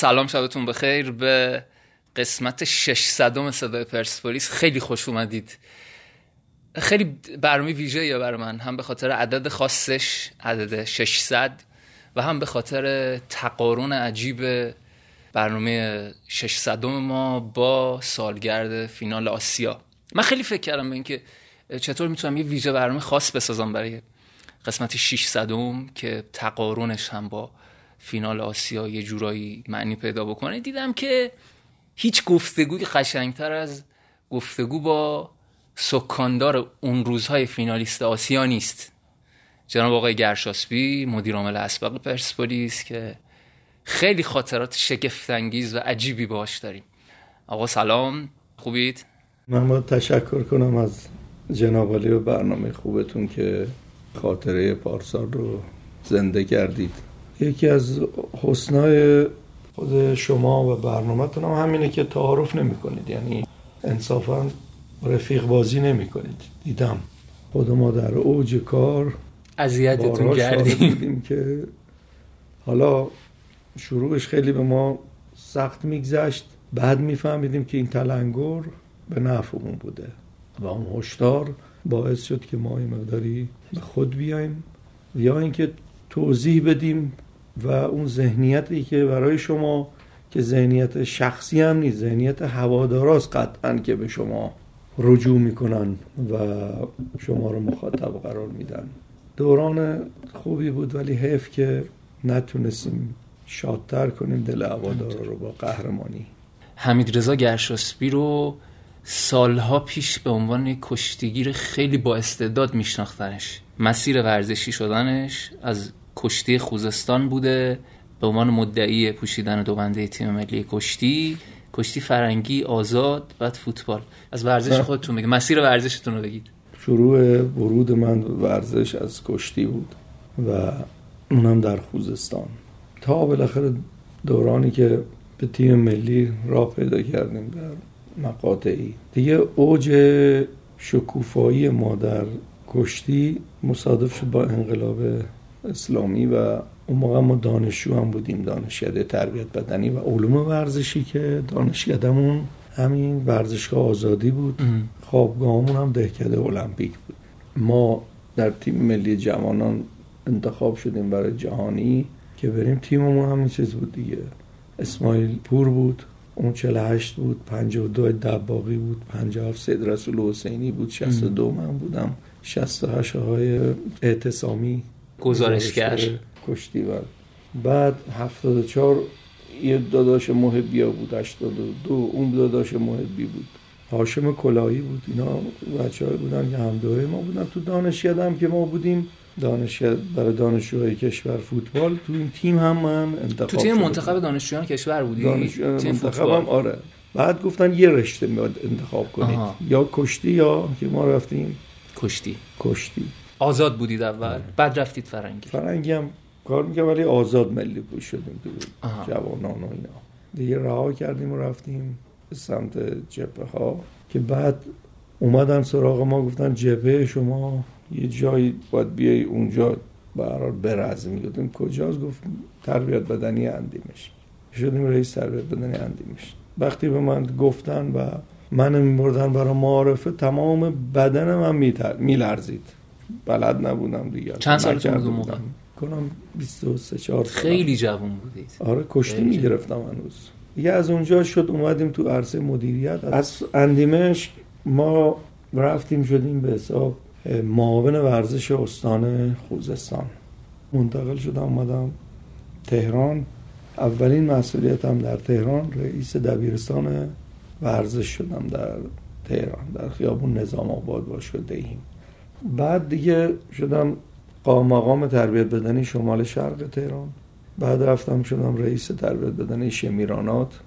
سلام شبتون بخیر. به قسمت 600 صدای پرسپولیس خیلی خوش اومدید. خیلی برمی ویژه یا بر من. هم به خاطر عدد خاصش عدد 600 و هم به خاطر تقارن عجیب برنامه 600 ما با سالگرد فینال آسیا. من خیلی فکر کردم به اینکه چطور می‌تونم یه ویژه برنامه خاص بسازم برای قسمت 600 که تقارنش هم با فینال آسیا یه جورایی معنی پیدا بکنه. دیدم که هیچ گفتگوی قشنگتر از گفتگو با سکاندار اون روزهای فینالیست آسیا نیست. جناب آقای گرشاسبی مدیر عامل اسبق پرسپولیس که خیلی خاطرات شگفتانگیز و عجیبی باش داریم. آقا سلام خوبید؟ من باید تشکر کنم از جناب و برنامه خوبتون که خاطره پارسال رو زنده کردید. یکی از حسنای خود شما و برنامهتون هم همینه که تعارف نمی کنید یعنی انصافا رفیق بازی نمی کنید دیدم خود ما در اوج کار اذیتتون کردیم. که حالا شروعش خیلی به ما سخت میگذشت. بعد میفهمیدیم که این تلنگر به نفعمون بوده و اون هشدار باعث شد که ما این مقداری به خود بیایم. یا اینکه توضیح بدیم و اون ذهنیتی که برای شما که ذهنیت شخصی هم نیست ذهنیت هواداراست قطعا که به شما رجوع می‌کنن و شما رو مخاطب قرار میدن. دوران خوبی بود ولی حیف که نتونستیم شادتر کنیم دل هوادارا رو با قهرمانی. حمید رضا گرشاسبی رو سالها پیش به عنوان کشتیگیر خیلی با استعداد میشناختنش. مسیر ورزشی شدنش از کشتی خوزستان بوده به عنوان مدعی پوشیدن دوبنده تیم ملی کشتی کشتی فرنگی آزاد بعد فوتبال. از ورزش خودتون بگید. مسیر ورزشتون رو بگید. شروع ورود من ورزش از کشتی بود و اونم در خوزستان. تا بالاخره دورانی که به تیم ملی راه پیدا کردیم در مقاطعی دیگه اوج شکوفایی ما در کشتی مصادف شد با انقلاب اسلامی و اون موقع ما دانشجو هم بودیم دانشکده تربیت بدنی و علوم ورزشی که دانشکدهمون همین ورزشگاه آزادی بود. خوابگاهمون هم دهکده المپیک بود. ما در تیم ملی جوانان انتخاب شدیم برای جهانی که بریم تیممون همین چیز بود دیگه. اسماعیل پور بود اون 48 بود 52 دباقی بود 57 سید رسول حسینی بود 62 من بودم 68 های اعتصامی گزارشگر کشتی و بعد 74 یه داداش محبیا بود 82 اون داداش محبی بود. هاشم کلاهی بود. اینا بچه های بودن که همدوره ما بودن. تو دانشگاه هم که ما بودیم دانشگاه برای دانشجوهای کشور فوتبال تو این تیم هم من انتخاب تو تیم منتخب دانشجویان کشور بودی؟ دانشجویان تیم منتخبم آره. بعد گفتن یه رشته میاد انتخاب کنید. آها. یا کشتی یا که ما رفتیم کشتی. کشتی. آزاد بودید اول. بعد رفتید فرنگی. فرنگی هم کار می‌کنم ولی آزاد ملی بود شدیم تو جوانان و اینا. دیگه رها کردیم و رفتیم به سمت جبه ها که بعد اومدن سراغ ما گفتن جبه شما یه جایی باید بیای اونجا برحال برزمی گفتیم کجاست؟ گفت تربیت بدنی اندیمش. شدیم رئیس تربیت بدنی اندیمش. وقتی به من گفتن و من میبردن برای معارفه تمام بدن من میلرزید. بلد نبودم دیگه. چند سال بود موقع؟ کنم 23 4 خیلی جوان بودید آره کشتی می‌گرفتم هنوز. دیگه از اونجا شد اومدیم تو عرصه مدیریت. از اندیمش ما رفتیم شدیم به حساب معاون ورزش استان خوزستان. منتقل شدم اومدم تهران. اولین مسئولیتم در تهران رئیس دبیرستان ورزش شدم در تهران در خیابون نظام آباد باشگاه دهیم. بعد دیگه شدم قام مقام تربیت بدنی شمال شرق تهران. بعد رفتم شدم رئیس تربیت بدنی شمیرانات.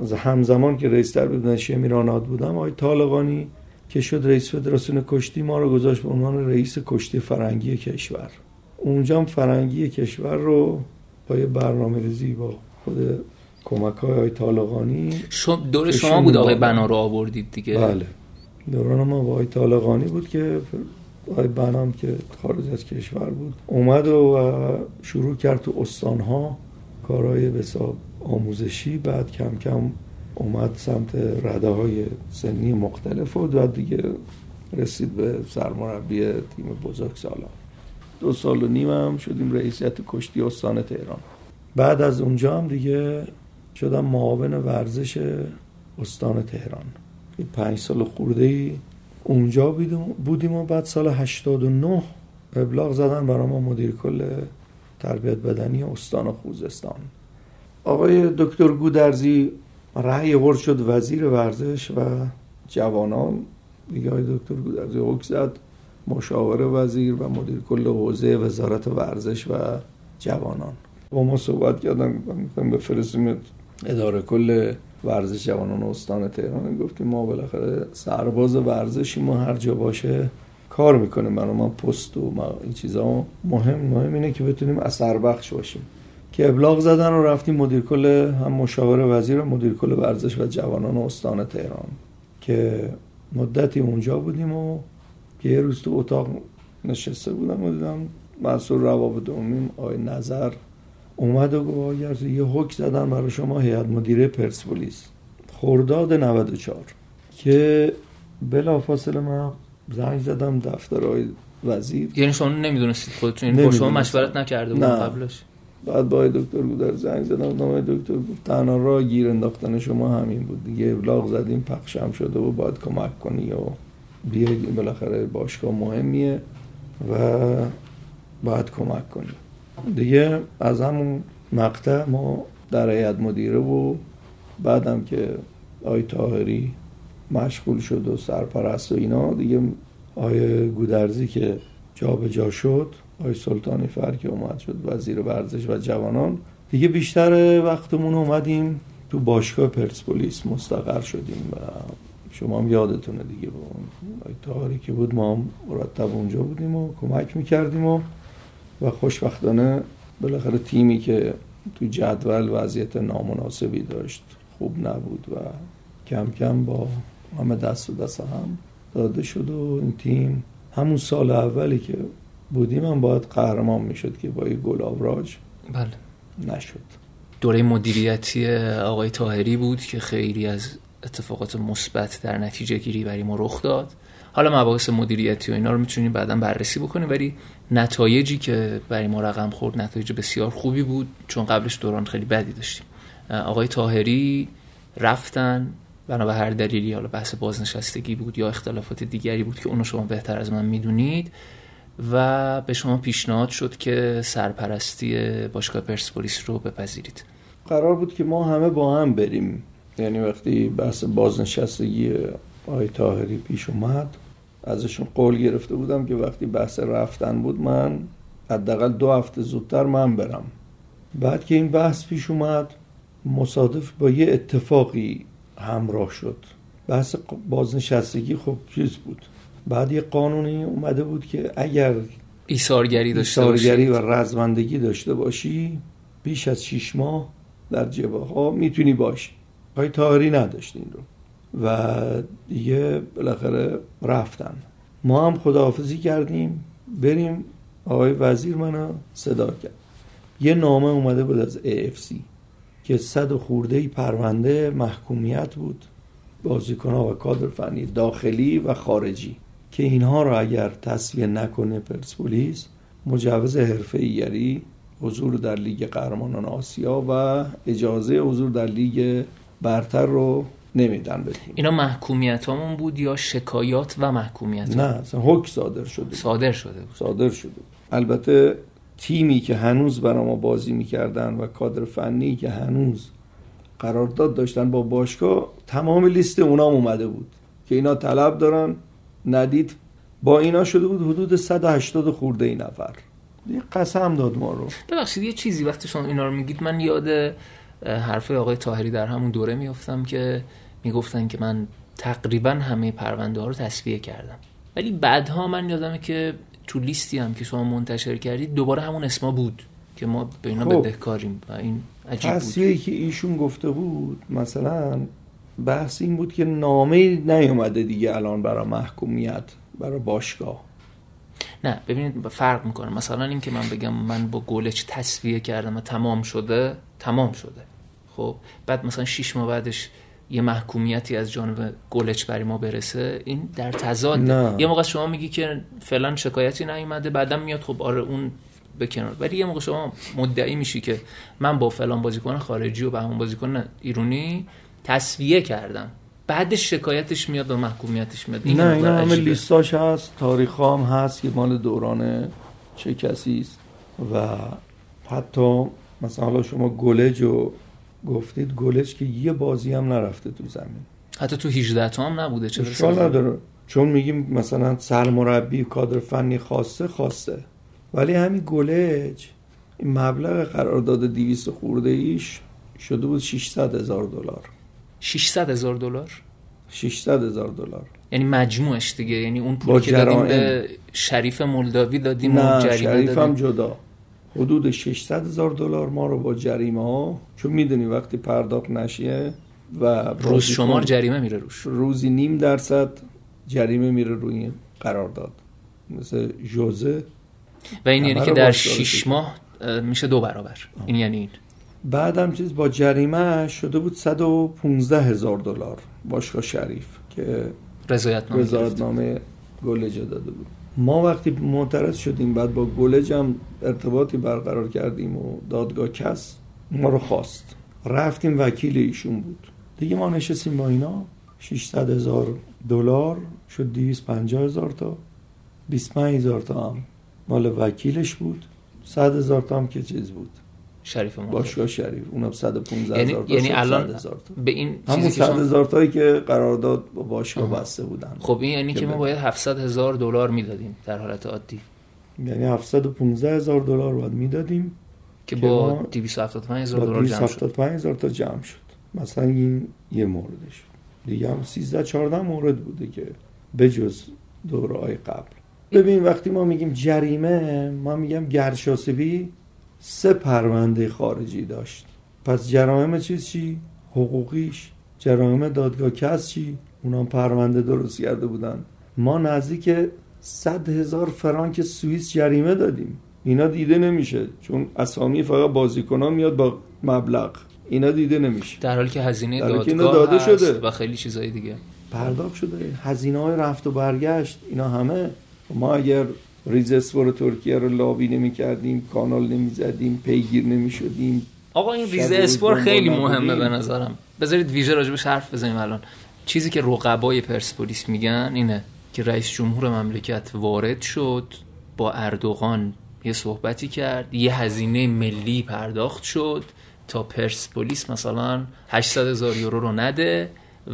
از همزمان که رئیس تربیت بدنی شمیرانات بودم آقای طالقانی که شد رئیس فدراسیون کشتی ما رو گذاشت به عنوان رئیس کشتی فرنگی کشور. اونجا فرنگی کشور رو با یه برنامه ریزی با خود کمک های آقای طالقانی دور شما بود آقای بنا رو آوردید دیگه. بله. دوران ما با آقای طالقانی بود که آقای بنام که خارج از کشور بود اومد و شروع کرد تو استانها کارهای به آموزشی بعد کم کم اومد سمت رده های سنی مختلف و بعد دیگه رسید به سرمربی تیم بزرگ سالان دو سال و نیم هم شدیم رئیسیت کشتی استان تهران. بعد از اونجا هم دیگه شدم معاون ورزش استان تهران. پنج سال خورده ای. اونجا بودیم و بعد سال 89 ابلاغ زدن برای ما مدیر کل تربیت بدنی استان خوزستان. آقای دکتر گودرزی رأی ورد شد وزیر ورزش و جوانان. دیگه آقای دکتر گودرزی حکم زد. مشاور وزیر و مدیر کل حوزه وزارت ورزش و جوانان. با ما صحبت کردن به بفرستیم اداره کل ورزش جوانان استان تهران گفتیم ما بالاخره سرباز ورزشی ما هر جا باشه کار می‌کنیم. برای ما پست و ما این چیزا مهم مهم اینه که بتونیم اثر بخش باشیم. که ابلاغ زدن و رفتیم مدیر کل هم مشاور وزیر و مدیر کل ورزش و جوانان استان تهران. که مدتی اونجا بودیم و یه روز تو اتاق نشسته بودم و دیدم مسئول روابط عمومی آقای نظر اومد و گفت یه حکم زدن برای شما هیئت مدیره پرسپولیس. خرداد 94 که بلافاصله من زنگ زدم دفتر های وزیر. یعنی شما نمی‌دونستید خودتون یعنی با شما مشورت نکرده بود قبلش؟ بعد با دکتر گودر زنگ زدم نام دکتر گفت تنها راه گیر انداختن شما همین بود. دیگه ابلاغ زدیم پخشم شده و باید کمک کنی و بیای بالاخره باشگاه مهمیه و باید کمک کنی. دیگه از همون مقطع ما در هیئت مدیره و بعدم که آی تاهری مشغول شد و سرپرست و اینا دیگه آی گودرزی که جا به جا شد آی سلطانی فر که اومد شد وزیر ورزش و جوانان دیگه بیشتر وقتمون اومدیم تو باشگاه پرسپولیس مستقر شدیم و شما هم یادتونه دیگه با تاهری که بود ما هم مرتب اونجا بودیم و کمک می‌کردیم و و خوشبختانه بالاخره تیمی که تو جدول وضعیت نامناسبی داشت خوب نبود و کم کم با همه دست و دست هم داده شد و این تیم همون سال اولی که بودیم هم باید قهرمان می‌شد که با یه گل آوراج بله. نشد. دوره مدیریتی آقای تاهری بود که خیلی از اتفاقات مثبت در نتیجه گیری برای ما رخ داد. حالا مباحث مدیریتی و اینا رو می‌تونیم بعدا بررسی بکنیم ولی نتایجی که برای ما رقم خورد نتایج بسیار خوبی بود چون قبلش دوران خیلی بدی داشتیم. آقای تاهری رفتن بنا به هر دلیلی حالا بحث بازنشستگی بود یا اختلافات دیگری بود که اونو شما بهتر از من می‌دونید. و به شما پیشنهاد شد که سرپرستی باشگاه پرسپولیس رو بپذیرید. قرار بود که ما همه با هم بریم. یعنی وقتی بحث بازنشستگی آقای تاهری پیش اومد ازشون قول گرفته بودم که وقتی بحث رفتن بود من حداقل دو هفته زودتر من برم. بعد که این بحث پیش اومد مصادف با یه اتفاقی همراه شد. بحث بازنشستگی خب چیز بود. بعد یه قانونی اومده بود که اگر ایثارگری داشته ایثارگری و رزمندگی داشته باشی بیش از شیش ماه در جبه ها می‌تونی باشی های تاهری نداشت این رو. و دیگه بالاخره رفتن. ما هم خداحافظی کردیم. بریم. آقای وزیر منو صدا کرد. یه نامه اومده بود از AFC که صد خورده پرونده محکومیت بود. بازیکن و کادر فنی داخلی و خارجی. که اینها رو اگر تصویه نکنه پرسپولیس مجوز حرفه ایگری حضور در لیگ قهرمانان آسیا و اجازه حضور در لیگ برتر رو نمیدن به اینا محکومیت همون بود یا شکایات و محکومیت نه اصلا حکم صادر شده صادر شده بود. صادر شده البته تیمی که هنوز برای ما بازی می‌کردن و کادر فنی که هنوز قرارداد داشتن با باشگاه تمام لیست اونام اومده بود که اینا طلب دارن. ندید با اینا شده بود حدود 180 خورده ای نفر. یه قسم داد ما رو. ببخشید یه چیزی وقتی شما اینا رو میگید من یاد حرف آقای تاهری در همون دوره میافتم که می‌گفتن که من تقریبا همه پرونده ها رو تصفیه کردم. ولی بعدها من یادمه که تو لیستی هم که شما منتشر کردید دوباره همون اسما بود که ما به اینا خب. بدهکاریم و این عجیب بود. که ایشون گفته بود مثلا بحث این بود که نامه نیومده دیگه الان برای محکومیت برای باشگاه. نه ببینید فرق می‌کنه. مثلا این که من بگم من با گلچ تصفیه کردم و تمام شده تمام شده. خب بعد مثلا شیش ماه بعدش یه محکومیتی از جانب گلچ برای ما برسه این در تضاد. یه موقع شما میگی که فلان شکایتی نیومده بعدا میاد خب آره اون به کنار. ولی یه موقع شما مدعی میشی که من با فلان بازیکن خارجی و به همون بازیکن ایرانی تصویه کردم. بعدش شکایتش میاد و محکومیتش میاد. این نه مقدار همه. لیستاش هست. تاریخ هم هست که مال دوران چه کسی است. و حتی مثلا حالا شما گلج رو گفتید گلج که یه بازی هم نرفته تو زمین. حتی تو 18 تا هم نبوده برسه نداره چون میگیم مثلا سرمربی کادر فنی خواسته خواسته ولی همین گلج این مبلغ قرارداد 200 خورده ایش شده بود 600 هزار دلار. 600 هزار دلار؟ 600 هزار دلار. یعنی مجموعش دیگه یعنی اون پولی که دادیم. به شریف مولداوی دادیم و نه جریمه شریف هم جدا. حدود 600 هزار دلار ما رو با جریمه ها چون می‌دونی وقتی پرداخت نشه و روز شمار جریمه میره روش. روزی نیم درصد جریمه میره روی این قرارداد. مثل جوزه و این یعنی که در باز 6 داره. ماه اه، میشه دو برابر. این یعنی این. بعدم چیز با جریمه شده بود 115 هزار دلار. باشگاه شریف که رضایت نامه گلج داده بود. ما وقتی معترض شدیم بعد با گلج هم ارتباطی برقرار کردیم و دادگاه کس ما رو خواست. رفتیم وکیل ایشون بود. دیگه ما نشستیم با اینا. 600 هزار دلار شد 250 هزار تا. 25 هزار تا هم مال وکیلش بود. 100 هزار تا هم که چیز بود. شریف ما باشگاه شریف. اونم 115 یعنی هزار یعنی الان 100 هزار تا. به این همون چیزی که 100 شما- هزار تایی که قرارداد با باشگاه. بسته بودن. خب این یعنی که که ما باید 700 هزار دلار می‌دادیم در حالت عادی. یعنی 715 هزار دلار باید می‌دادیم که با ما 275 هزار دلار جمع شد. 275 هزار تا جمع شد. مثلا این یه موردش دیگه هم 13 14 مورد بوده که بجز دورهای قبل. ببین وقتی ما میگیم جریمه ما میگم گرشاسبی سه پرونده خارجی داشت. پس جرائم چیز چی؟ حقوقیش. جرائم دادگاه کس چی؟ اونا پرونده درست کرده بودن. ما نزدیک 100 هزار فرانک سوئیس جریمه دادیم. اینا دیده نمیشه چون اسامی فقط بازیکنان میاد با مبلغ. اینا دیده نمیشه. در حالی که هزینه دادگاه داده هست شده. و خیلی چیزای دیگه. پرداخت شده. هزینه های رفت و برگشت اینا همه. ما اگر ریز اسپور ترکیه رو لابی نمی کردیم کانال نمی زدیم پیگیر نمی شدیم آقا این روز اسپور خیلی. مهمه به نظرم. بذارید ویژه راجبش حرف بزنیم الان. چیزی که رقبای پرسپولیس میگن اینه که رئیس جمهور مملکت وارد شد با اردوغان یه صحبتی کرد یه هزینه ملی پرداخت شد تا پرسپولیس مثلا 800 هزار یورو رو نده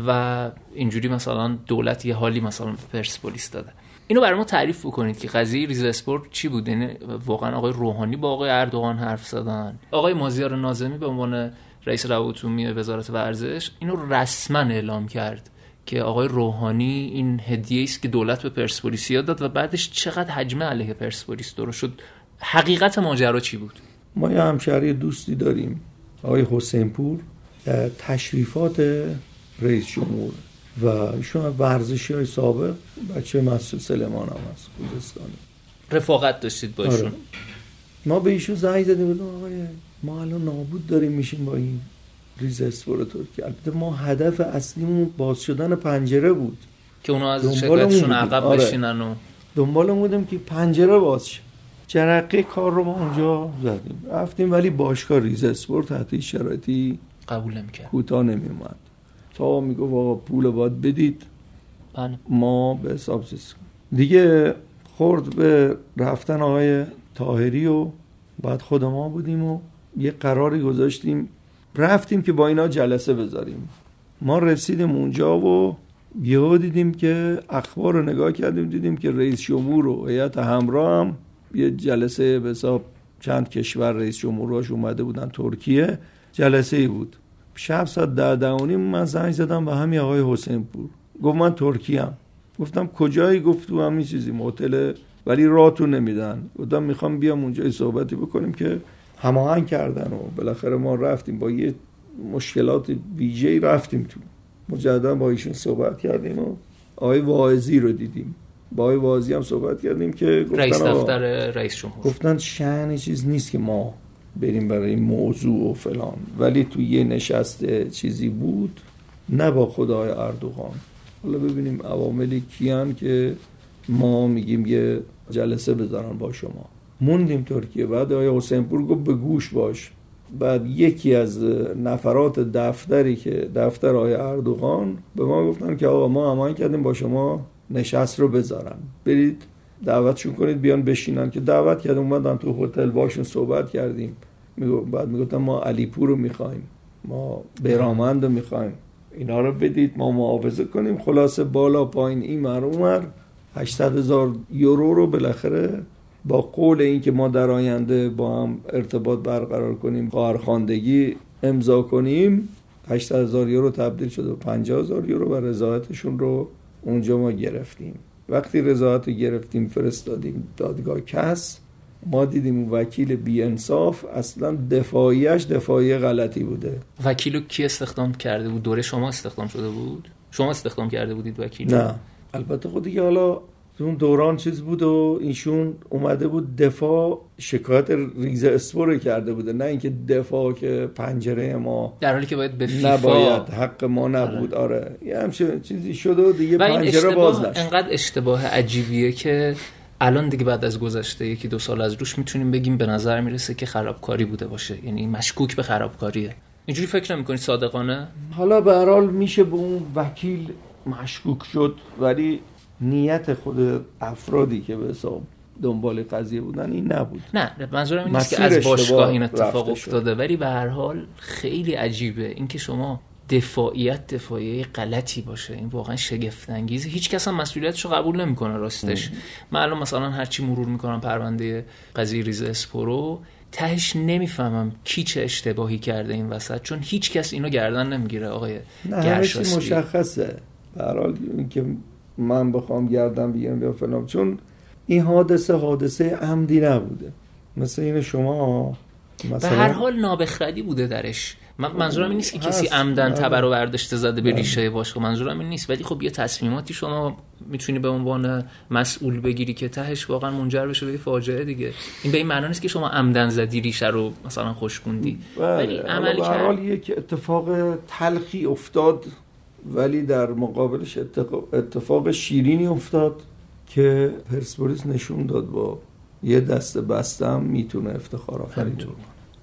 و اینجوری مثلا دولت یه حالی مثلا پرسپولیس داده. اینو برای ما تعریف بکنید که قضیه ریز اسپورت چی بود؟ یعنی واقعا آقای روحانی با آقای اردوغان حرف زدن. آقای مازیار نازمی به عنوان رئیس روابط عمومی وزارت ورزش اینو رسما اعلام کرد که آقای روحانی این هدیه است که دولت به پرسپولیسیا داد و بعدش چقدر حجمه علیه پرسپولیس درست شد. حقیقت ماجرا چی بود؟ ما یه همشهری دوستی داریم آقای حسین پور تشریفات رئیس جمهور. و ایشون ورزشی های سابق. بچه مسجد سلیمان هم هست خوزستانی. رفاقت داشتید با ایشون؟ آره. ما به ایشون زنگ زدیم بودیم آقای ما الان نابود داریم میشیم با این ریز اسپور ترکیه البته ما هدف اصلیمون باز شدن پنجره بود. که اونا از شکایتشون اون عقب. آره. بشینن و دنبال بودیم که پنجره باز شه. جرقه کار رو ما اونجا زدیم. رفتیم ولی باشگاه ریز اسپور تحت شرایطی قبول نمی‌کرد کوتاه نمیومد تا میگو آقا پول باید بدید. بله. ما به حساب. دیگه خورد به رفتن آقای تاهری و بعد خود ما بودیم و یه قراری گذاشتیم. رفتیم که با اینا جلسه بذاریم. ما رسیدیم اونجا و یهو دیدیم که اخبار رو نگاه کردیم دیدیم که رئیس جمهور و هیئت همراه هم یه جلسه به حساب چند کشور رئیس جمهوراش اومده بودن ترکیه. جلسه ای بود. شب ساعت و نیم من زنگ زدم به همین آقای حسین پور. گفت من ترکیه هم گفتم کجایی؟ گفت تو همین چیزی هتل ولی راه تو نمیدن. گفتم می‌خوام بیام اونجا صحبتی بکنیم که هماهنگ کردن و بالاخره ما رفتیم با یه مشکلات ویژه‌ای رفتیم تو. مجددا با ایشون صحبت کردیم و آقای واعظی رو دیدیم. با آقای واعظی هم صحبت کردیم که رئیس گفتن آقا- دفتر رئیس جمهور. گفتن شأن چیز نیست که ما بریم برای موضوع و فلان. ولی تو یه نشست چیزی بود نه با خدای اردوغان. حالا ببینیم عواملی کیان که ما میگیم یه جلسه بذارن با شما. موندیم ترکیه. بعد آیا حسین پور گفت به گوش باش. بعد یکی از نفرات دفتری که دفتر آقای اردوغان به ما گفتن که آقا ما امان کردیم با شما نشست رو بذارن. برید دعوتشون کنید بیان بشینن. که دعوت کردیم اومدن تو هتل باشون صحبت کردیم. بعد می‌گفتن ما علیپور رو می‌خوایم. ما بیرامند رو می‌خوایم. اینا رو بدید ما معاوضه کنیم. خلاصه بالا پایین این مر اونور 800 هزار یورو رو بالاخره با قول اینکه ما در آینده با هم ارتباط برقرار کنیم خواهرخواندگی امضا کنیم 800 هزار یورو تبدیل شده به 50 هزار یورو و رضایتشون رو اونجا ما گرفتیم. وقتی رضایت رو گرفتیم فرستادیم دادگاه کس. ما دیدیم وکیل بی انصاف اصلا دفاعیش دفاعی غلطی بوده. وکیلو کی استخدام کرده بود؟ دوره شما استخدام شده بود؟ شما استخدام کرده بودید وکیل نه. البته خود دیگه حالا اون دوران چیز بود و ایشون اومده بود دفاع شکایت ریز اسپور کرده بوده نه اینکه دفاع که پنجره ما. در حالی که باید به فیفا نباید حق ما نبود. آره, آره. یه همچه چیزی شده و دیگه و پنجره باز نشد انقدر اشتباه عجیبیه که الان دیگه بعد از گذشته یکی دو سال از روش می‌تونیم بگیم به نظر می‌رسه که خرابکاری بوده باشه. یعنی مشکوک به خرابکاریه. اینجوری فکر نمی‌کنید صادقانه؟ حالا به هر حال میشه به اون وکیل مشکوک شد ولی نیت خود افرادی که به حساب دنبال قضیه بودن این نبود. نه منظورم این نیست که از باشگاه این اتفاق افتاده ولی به هر حال خیلی عجیبه. اینکه شما دفاعیت دفاعی غلطی باشه. این واقعا شگفت انگیزه هیچ کس هم مسئولیتش رو قبول نمی‌کنه راستش. من الان مثلا هرچی مرور می‌کنم پرونده قضیه ریز اسپورو. تهش نمی‌فهمم کی چه اشتباهی کرده این وسط چون هیچ کس اینو گردن نمی‌گیره. آقای نه مشخصه. به حال اینکه من بخوام گردم بگیرم یا فلان. چون این حادثه حادثه عمدی نبوده. مثل این شما مثلا به هر حال نابخردی بوده درش. من منظورم این نیست که کسی عمدن آره. تبر و برداشته زده به ریشه باشه. منظورم این نیست. ولی خب یه تصمیماتی شما می‌تونی به عنوان مسئول بگیری که تهش واقعا منجر بشه به فاجعه دیگه. این به این معنی نیست که شما عمدن زدی ریشه رو مثلا خوشگوندی بله. ولی عمل کرد. یک اتفاق تلخی افتاد ولی در مقابلش اتفاق شیرینی افتاد که پرسپولیس نشون داد با یه دست بستم می‌تونه افتخار آفرین کنه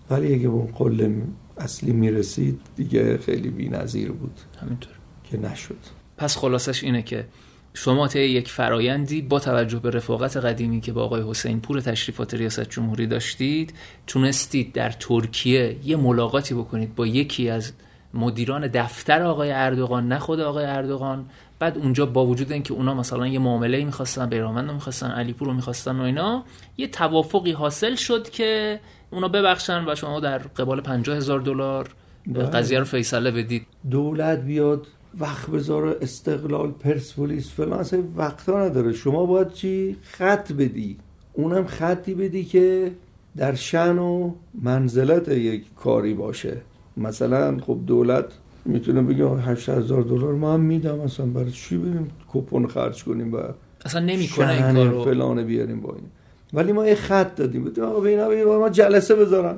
ولی اگه به اون قله اصلی می‌رسید دیگه خیلی بی‌نظیر بود. همینطور. که نشد. پس خلاصش اینه که شما طی یک فرایندی با توجه به رفاقت قدیمی که با آقای حسین پور تشریفات ریاست جمهوری داشتید تونستید در ترکیه یه ملاقاتی بکنید با یکی از مدیران دفتر آقای اردوغان نه خود آقای اردوغان بعد اونجا با وجود اینکه اونا مثلا یه معامله می‌خواستن بیرامند رو می‌خواستن علیپور رو می‌خواستن و اینا یه توافقی حاصل شد که اونا ببخشن و شما در قبال 50 هزار دلار بله. قضیه رو فیصله بدید. دولت بیاد وقت بذاره استقلال پرسپولیس فلان اصلا وقتا نداره. شما باید چی؟ خط بدی. اونم خطی بدی که در شن و منزلت یک کاری باشه. مثلا خب دولت می‌تونه بگه 8000 دلار ما هم میدم اصلا برای چی بریم کوپن خرج کنیم و اصلا نمی‌کنه این کارو. فلان بیاریم با این. ولی ما یه خط دادیم. بودیم آقا بینا ما جلسه بذارن.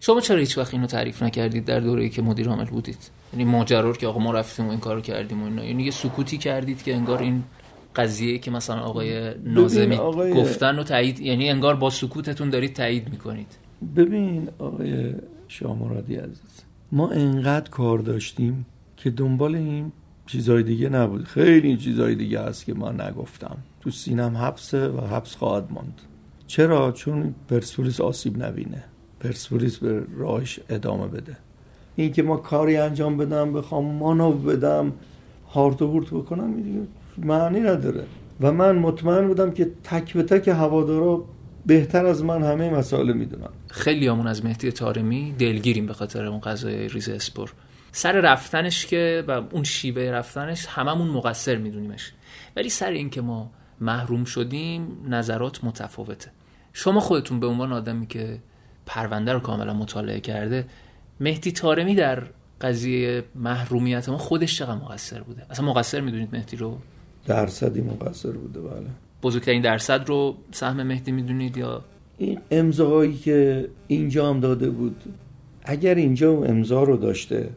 شما چرا هیچ وقت اینو تعریف نکردید در دوره‌ای که مدیر عامل بودید؟ یعنی ماجرا که آقا ما رفتیم و این کارو کردیم و اینا. یعنی یه سکوتی کردید که انگار این قضیه که مثلا آقای نازمی آقای... گفتن و تایید یعنی انگار با سکوتتون دارید تایید می‌کنید. ببین آقای شامرادی عزیز ما انقدر کار داشتیم که دنبال این چیزای دیگه نبود. خیلی چیزای دیگه هست که ما نگفتم. تو سینم حبسه و حبس خواهد ماند. چرا؟ چون پرسپولیس آسیب نبینه. پرسپولیس به راهش ادامه بده. این که ما کاری انجام بدم بخوام مانو بدم هارت و بورت بکنم معنی نداره. و من مطمئن بودم که تک به تک هوادارا بهتر از من همه مسائل می‌دونن. خیلی همون از مهدی تارمی دلگیریم به خاطر اون قضای ریز اسپور. سر رفتنش که و اون شیوه رفتنش هممون مقصر میدونیمش. ولی سر این که ما محروم شدیم نظرات متفاوته. شما خودتون به عنوان آدمی که پرونده رو کاملا مطالعه کرده مهدی تارمی در قضیه محرومیت ما خودش چقدر مقصر بوده؟ اصلا مقصر می‌دونید مهدی رو؟ درصدی مقصر بوده بله. بزرگترین درصد رو سهم مهدی می‌دونید یا این امضاهایی که اینجا هم داده بود اگر اینجا امضا رو داشته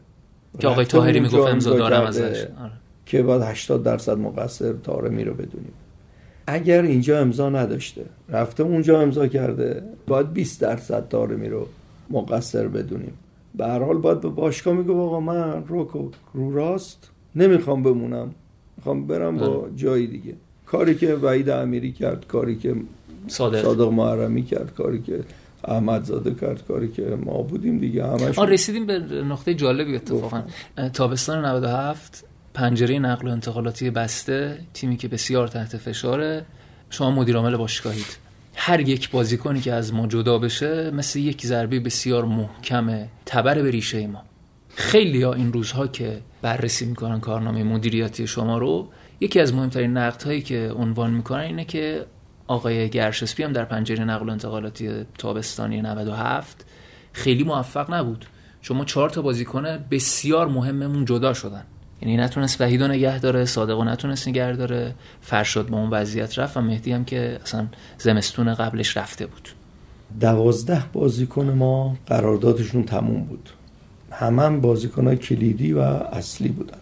که آقای تاهری می‌گفت امضا دارم ازش. آره. که باید 80 درصد مقصر تارمی رو بدونیم. اگر اینجا امضا نداشته رفته اونجا امضا کرده باید 20 درصد تارمی رو مقصر بدونیم. به هر حال باید به باشگاه میگه آقا من رو رو راست نمی‌خوام بمونم می‌خوام برم با جای دیگه. کاری که وحید امیری کرد کاری که صادق. صادق محرمی کرد کاری که احمد زاده کرد کاری که ما بودیم دیگه همش آن رسیدیم به نقطه جالبی اتفاقا. تابستان 97 پنجره نقل و انتقالاتی بسته تیمی که بسیار تحت فشاره. شما مدیر عامل باشگاهید. هر یک بازیکنی که از ما جدا بشه مثل یک ضربه بسیار محکم تبر به ریشه ما. خیلی ها این روزها که بررسی می‌کنن کارنامه مدیریتی شما رو یکی از مهمترین نقد هایی که عنوان می‌کنن اینه که آقای گرشسپی هم در پنجره نقل و انتقالاتی تابستانی 97 خیلی موفق نبود. شما چهار تا بازیکن بسیار مهممون جدا شدن. یعنی نتونست وحید نگه داره صادق نتونست نگه داره فرشاد با اون وضعیت رفت و مهدی هم که اصلا زمستون قبلش رفته بود. دوازده بازیکن ما قراردادشون تموم بود. همه هم بازیکن کلیدی و اصلی بودن.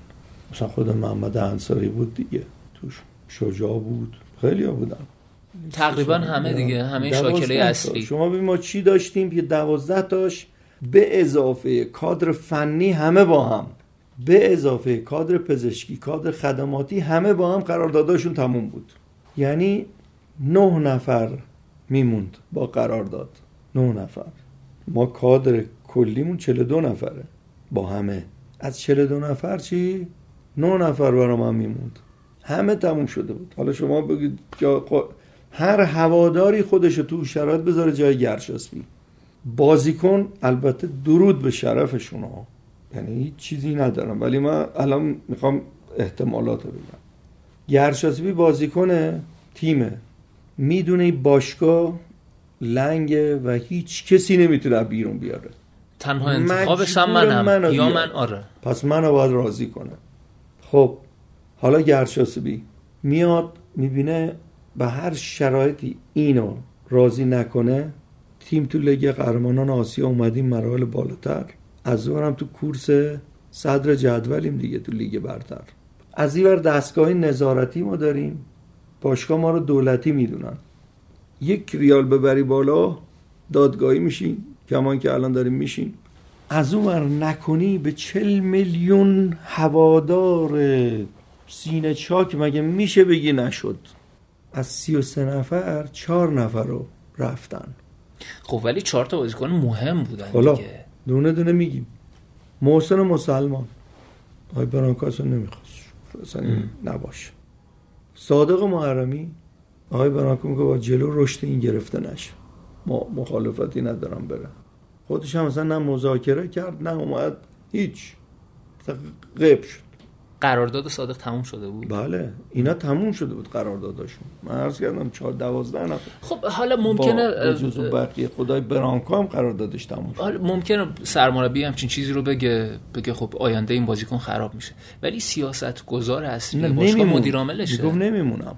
مثلا خود محمد انصاری بود دیگه. توش شجاع بود. خیلی بودن. تقریبا همه دیگه همه شاکله اصلی. شما ببین ما چی داشتیم؟ که دوازده تاش. به اضافه کادر فنی همه با هم. به اضافه کادر پزشکی کادر خدماتی همه با هم قرارداداشون تموم بود. یعنی نه نفر میموند با قرارداد. نه نفر. ما کادر کلیمون 42 نفره با همه. از 42 نفر چی؟ نه نفر برا من میموند. همه تموم شده بود. حالا شما بگید جا... هر هواداری خودش تو شرایط بذاره جای گرشاسبی بازیکن البته درود به شرفشون ها. یعنی هیچ چیزی ندارم. ولی من الان می‌خوام احتمالات رو بگم. گرشاسبی بازیکن تیمه. می‌دونه باشگاه لنگه و هیچ کسی نمی‌تونه بیرون بیاره. تنها انتخابش هم منم. منو یا. من؟ آره. پس منو باید راضی کنه. خب حالا گرشاسبی میاد می‌بینه به هر شرایطی اینو راضی نکنه تیم تو لیگ قهرمانان آسیا اومدیم مراحل بالاتر. از اونم تو کورس صدر جدولیم دیگه تو لیگ برتر. از این دستگاه نظارتی ما داریم. باشگاه ما رو دولتی می‌دونن. یک ریال ببری بالا دادگاهی میشین. کمان که الان داریم میشین. از اون نکنی به چل میلیون هوادار سینه چاک مگه میشه بگی نشد؟ از سی و سه نفر چهار نفر رو رفتن. خب ولی چهار تا بازیکن مهم بودن حالا دیگه. دونه دونه میگیم. محسن مسلمان. آقای برانکاس رو نمی‌خواست. اصلا نباشه. صادق محرمی. آقای برانکو میگه با جلو رشد این گرفته نشه. ما مخالفتی ندارم بره. خودش هم اصلا نه مذاکره کرد نه اومد. هیچ. غیب شد. قرارداد صادق تموم شده بود؟ بله. اینا تموم شده بود قرارداداشون. من عرض کردم چهار دوازده نفر. خب حالا ممکنه به جز بقیه خدای برانکو هم قراردادش تموم شد حالا ممکنه سرمربی همچین چیزی رو بگه بگه خب آینده این بازیکن خراب میشه. ولی سیاست گذار اصلی باشگاه. مدیر عاملشه می‌گفت نمیمونم.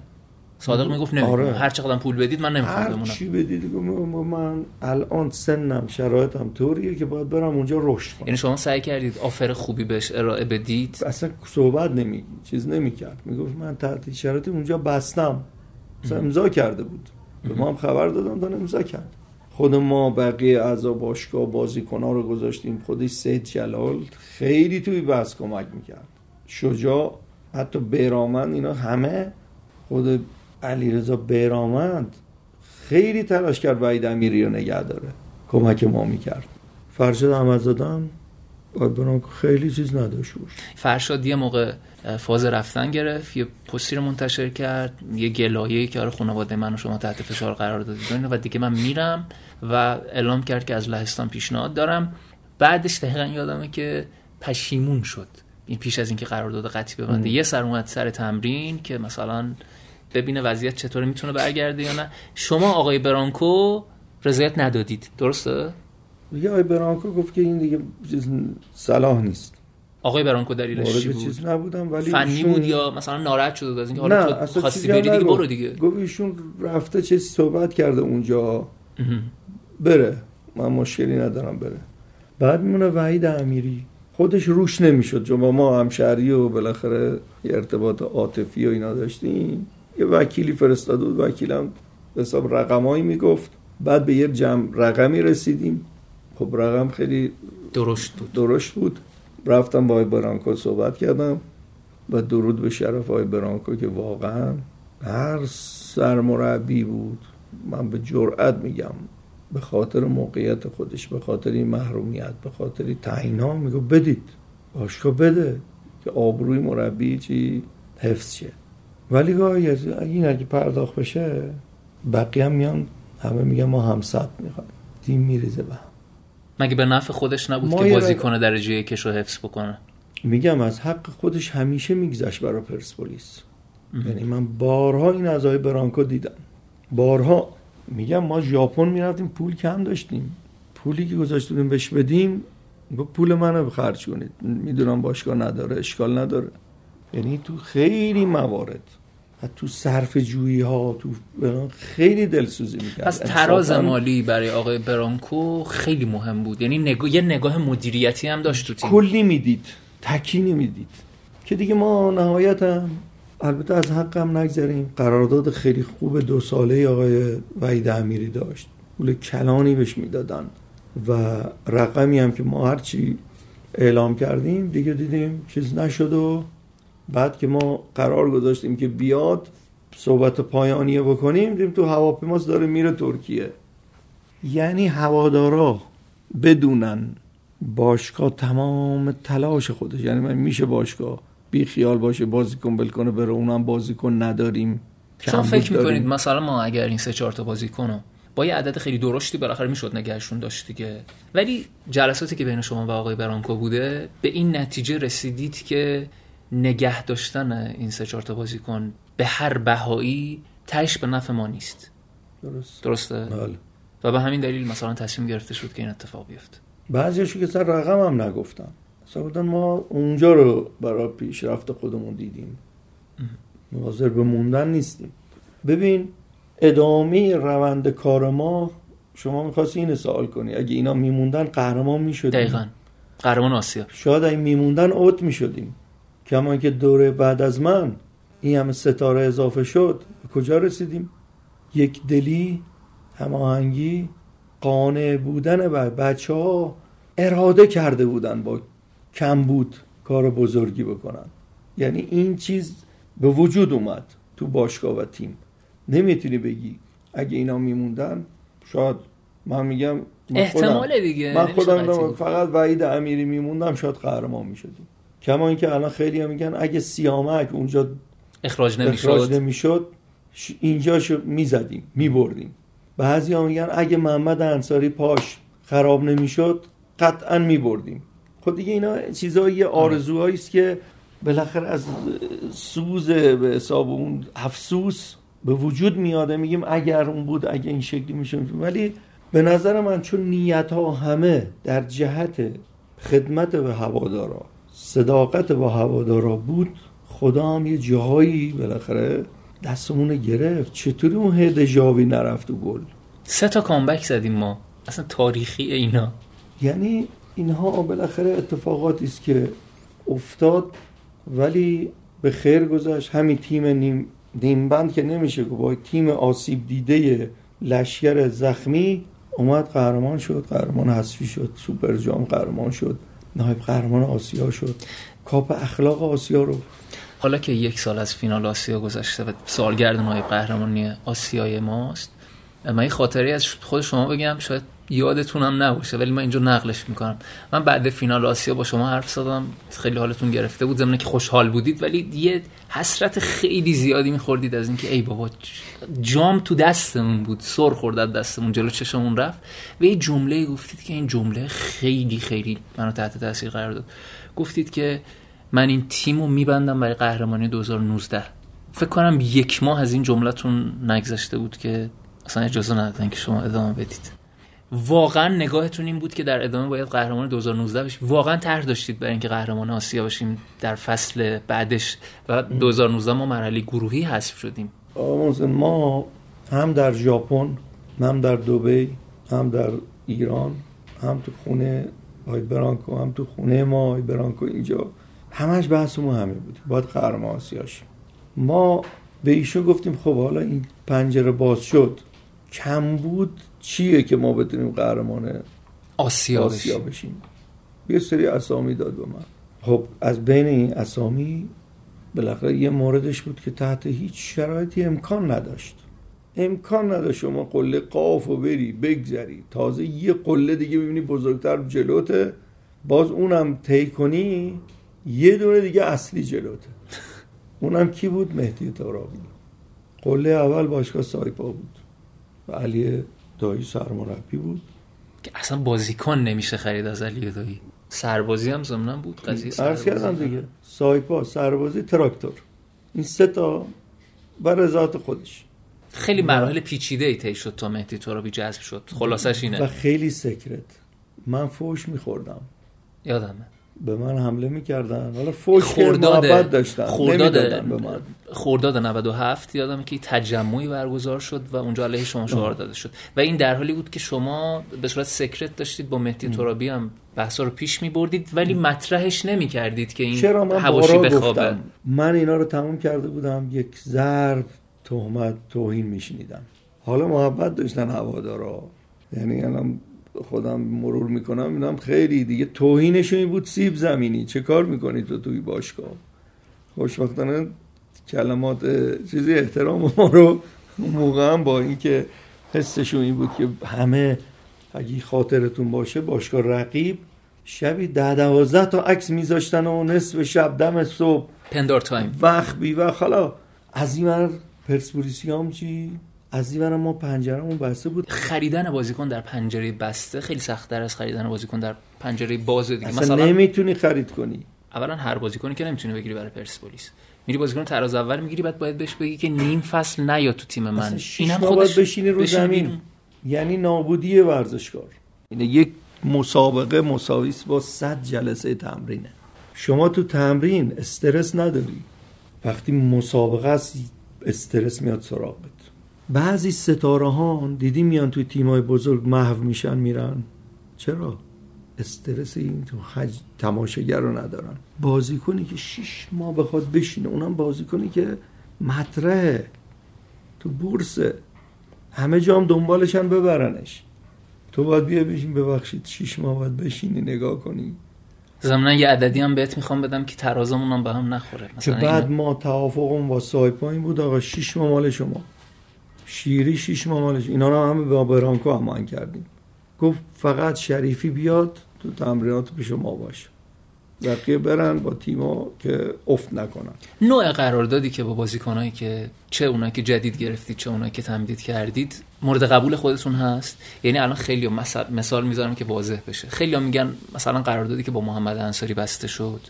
صادق می‌گفت نمیمونم آره. هر چقدر پول بدید من نمی‌خوام هر بمونم. چی بدید من الان سنم شرایطم طوریه که باید برم اونجا رشد کنم. یعنی شما سعی کردید آفر خوبی بهش ارائه بدید؟ اصلا صحبت نمی چیز نمی‌کرد. می‌گفت من تحت شرایط اونجا بستم. اصلا امضا کرده بود. به ما هم خبر دادن دادن امضا کرد. خود ما بقیه اعضا باشگاه بازیکن‌ها رو گذاشتیم. خودش سید جلال خیلی توی بحث کمک می‌کرد. شجاع حتی بیرامند اینا همه خود علیرضا بیرامند خیلی تلاش کرد وحید امیری رو نگه داره. کمک ما می‌کرد. فرشاد احمدزاده هم باید برام که خیلی چیز نداشت. فرشاد یه موقع فاز رفتن گرفت یه پستی رو منتشر کرد یه گلایه که آره خانواده من و شما تحت فشار قرار دادید و دیگه من میرم و اعلام کرد که از لهستان پیشنهاد دارم. بعدش دقیقا یادمه که پشیمون شد. این پیش از اینکه قرارداد قطعی ببنده. یه سر اومد سر تمرین که مثلا ببینه وضعیت چطوره می‌تونه برگرده یا نه. شما آقای برانکو رضایت ندادید. درسته؟ دیگه آقای برانکو گفت که این دیگه صلاح نیست. آقای برانکو دلیلش چی بود؟ چیز نبودم ولی فنی ایشون- بود یا مثلا ناراحت شده بود از اینکه حالا تو خواستی بری دیگه. برو دیگه. گفت ایشون رفته چه صحبت کرده اونجا. بره. من مشکلی ندارم بره. بعد میمونه وحید امیری. خودش روش نمی‌شد. چون با ما همشهری و بالاخره یه ارتباط عاطفی و اینا داشتیم. یه وکیلی فرستاده بود وکیلم حساب رقمایی می‌گفت. بعد به یه جمع رقمی رسیدیم. خب رقم خیلی درشت بود. درشت بود. رفتم با آقای برانکو صحبت کردم و درود به شرف آقای برانکو که واقعا هر سرمربی بود. من به جرأت میگم به خاطر موقعیت خودش به خاطر این محرومیت به خاطر تعیین ها میگو بدید باشگاه بده که آبروی مربی چی؟ حفظ شه. ولی گاهی از این اگه پرداخت بشه بقیه هم میان همه میگن ما هم ثبت می‌خوایم تیم میریزه به هم. مگه به نفع خودش نبود که یه بازی رگ- کنه درجه یکش رو حفظ بکنه؟ میگم از حق خودش همیشه میگذشت برای پرسپولیس. یعنی من بارها این از آقای برانکو دیدم. بارها. میگم ما ژاپن می‌رفتیم پول کم داشتیم. پولی که گذاشته بودیم بهش بدیم گفت پول منو خرج کنید. می‌دونم باشگاه نداره اشکال نداره. یعنی تو خیلی موارد تو صرف جویی ها تو خیلی دلسوزی می‌کرد پس تراز مالی برای آقای برانکو خیلی مهم بود. یعنی نگاه یه نگاه مدیریتی هم داشت تو تیم. کلی می‌دید تکی نمی‌دید که دیگه ما نهایت هم البته از حقم نگذاریم قرارداد خیلی خوب دو ساله آقای وحید امیری داشت. پول کلانی بهش می‌دادن و رقمی هم که ما هرچی اعلام کردیم دیگه دیدیم چیز نشد و بعد که ما قرار گذاشتیم که بیاد صحبت پایانیه بکنیم دیدیم تو هواپیماست داره میره ترکیه. یعنی هوادارا بدونن باشگاه تمام تلاش خودش. یعنی من میشه باشگاه بی خیال باشه بازیکن بل کنه بره اونم بازیکن نداریم. شما فکر داریم. می‌کنید مثلا ما اگر این سه چهار تا بازیکن رو با یه عدد خیلی درشتی بالاخره می‌شد نگهشون داشت دیگه. ولی جلساتی که بین شما و آقای برانکو بوده به این نتیجه رسیدید که نگه داشتن این سه چهار تا بازیکن به هر بهایی تهش به نفع ما نیست. درست. درسته؟ بله. و به همین دلیل مثلا تصمیم گرفته شد که این اتفاق بیفته. بعضیشو که سر رقم هم نگفتم مثلا ما اونجا رو برای پیشرفت خودمون دیدیم. حاضر به موندن نیستیم. ببین ادامه روند کار ما شما می‌خواستی اینو سوال کنی. اگه اینا میموندن قهرمان می‌شدیم. دقیقا. قهرمان آسیا. شاید اگه میموندن اوت می‌شدیم. کما که دوره بعد از من این همه ستاره اضافه شد به کجا رسیدیم؟ یک دلی هماهنگی قانع بودن و بچه ها اراده کرده بودن با کم بود کار بزرگی بکنن. یعنی این چیز به وجود اومد تو باشگاه و تیم. نمی‌تونی بگی اگه اینا میموندن شاید من میگم من خودم- احتمال دیگه من خودم. فقط وحید امیری میموندم شاید قهرمان می‌شدیم. کما اینکه الان خیلی هم میگن اگه سیامک اونجا اخراج اخراج نمی‌شد نمی‌شد ش- اینجا شو می‌زدیم میبردیم. بعضی هم میگن اگه محمد انصاری پاش خراب نمی‌شد قطعا میبردیم. خب دیگه اینا چیزایی آرزوهایی است که بالاخره از سوز به حساب اون افسوس به وجود میاده. میگیم اگر اون بود اگه این شکلی میشه ولی به نظر من چون نیت ها همه در جهت خدمت به هوادارا صداقت با هوادارا بود خدا هم یه جاهایی بالاخره دستمون گرفت. چطوری اون هد جاوی نرفت و گل سه تا کامبک زدیم ما. اصلا تاریخی اینا. یعنی اینها بالاخره اتفاقاتی است که افتاد ولی به خیر گذشت. همین تیم نیم نیمبند که نمیشه گفت با تیم آسیب دیده لشکر زخمی اومد قهرمان شد قهرمان حذفی شد سوپر جام قهرمان شد. نایب قهرمان آسیا شد. کاپ اخلاق آسیا رو. حالا که یک سال از فینال آسیا گذشته و سالگرد نایب قهرمانی آسیای ماست من یه خاطری از خود شما بگم شاید یادتونم نباشه ولی من اینجا نقلش می‌کنم. من بعد فینال آسیا با شما حرف زدم خیلی حالتون گرفته بود ضمن که خوشحال بودید ولی یه حسرت خیلی زیادی میخوردید از اینکه ای بابا جام تو دستمون بود سر خورد از دستمون جلو چشمون رفت. و یه جمله گفتید که این جمله خیلی خیلی منو تحت تاثیر قرار داد. گفتید که من این تیم رو میبندم برای قهرمانی 2019 فکر کنم یک ماه از این جملتون نگذشته بود که اصلا اجازه ندادن که شما ادامه بدید. واقعا نگاهتون این بود که در ادامه باید قهرمان 2019 بشیم. واقعا طرح داشتید برای اینکه قهرمان آسیا بشیم در فصل بعدش و 2019 ما مرحله گروهی حذف شدیم. ما هم در ژاپن هم در دوبی هم در ایران هم تو خونه آی برانکو هم تو خونه ما آی برانکو اینجا. همش ما همه بود. باید قهرمان آسیاش ما به ایشون گفتیم خب حالا این پنجره باز شد. کم بود چیه که ما بتونیم قهرمان آسیا, آسیا بشیم؟ یه سری اسامی داد به من. خب از بین این اسامی بالاخره یه موردش بود که تحت هیچ شرایطی امکان نداشت. امکان نداشت شما قله قاف و بری بگذری. تازه یه قله دیگه ببینی بزرگتر جلوته. باز اونم طی کنی یه دونه دیگه اصلی جلوته. اونم کی بود؟ مهدی ترابی قله اول باشگاه سایپا بود. و علی دایی سرمربی بود. که اصلا بازیکن نمیشه خرید از علی دایی. سربازی هم زمنان بود قضیه عرض کردم دیگه سایپا سربازی تراکتور. این سه تا بر رضایت خودش. خیلی مراحل پیچیده ای طی شد تا مهدی ترابی جذب شد. خلاصش اینه. و خیلی سکرت من فوش میخوردم. یادمه. به من حمله می‌کردن. حالا فوش خورداد داشتن خورداد به من. خورداد 97 یادم که تجمعی برگزار شد و اونجا علیه شما شعار داده شد. و این در حالی بود که شما به صورت سکرت داشتید با مهدی ترابی هم بحثا رو پیش می بردید ولی مطرحش نمی کردید که این چرا من حواشی بخوابه؟ من اینا رو تموم کرده بودم یک ضرب تهمت توهین میشنیدم. حالا محبت داشتن هوادارا. یعنی الان خودم مرور می‌کنم میدم خیلی دیگه توهینشون بود سیب زمینی. چه کار می‌کنی تو توی باشگاه؟ خوشبختانه کلمات چیزی احترام ما رو موقع هم با اینکه حسشون این بود که همه اگه خاطرتون باشه باشگاه رقیب شبی ده دوازده تا عکس میذاشتن و نصف شب دم صبح. پندار تایم وقت بی وقت حالا از این پرسپولیسی چی؟ از این ما پنجرهمون بسته بود. خریدن بازیکن در پنجره بسته خیلی سختتر از خریدن بازیکن در پنجره باز دیگه. مثلا نمی‌تونی خرید کنی. اولا هر بازیکنی که نمی‌تونی بگیری برای پرسپولیس. میری بازیکن تراز اول می‌گیری بعد باید بهش بگی که نیم فصل نیا تو تیم من. اینم خودش بشینی رو زمین. یعنی نابودی ورزشکار. اینه یک مسابقه مساویس با 100 جلسه تمرینه. شما تو تمرین استرس نداری. وقتی مسابقه است استرس میاد سراغت. بعضی ستاره ها دیدی میان توی تیمای بزرگ محو میشن میرن. چرا؟ استرس این تو خج تماشاگر رو ندارن. بازیکنی که شش ماه بخواد بشینه اونم بازیکنی که مطرحه. تو بورسه همه جام دنبالشن ببرنش. تو باید بیا بشین ببخشید. شش ماه باید بشینی نگاه کنی. زمنا یه عددی هم بهت می‌خوام بدم که ترازمون هم به هم نخوره. که بعد ما توافقم با سایپا این بود آقا شش ماه مال شما. شیری شیش ماه مالش. اینا رو همه با برانکو همان کردیم. گفت فقط شریفی بیاد تو تمرینات پیش ما باشه بقیه برن با تیما که افت نکنن. نوع قراردادی که با بازیکنایی که چه اونایی که جدید گرفتید چه اونایی که تمدید کردید مورد قبول خودتون هست؟ یعنی الان خیلی مثال, می‌ذارم که واضح بشه. خیلی میگن مثلا قراردادی که با محمد انصاری بسته شد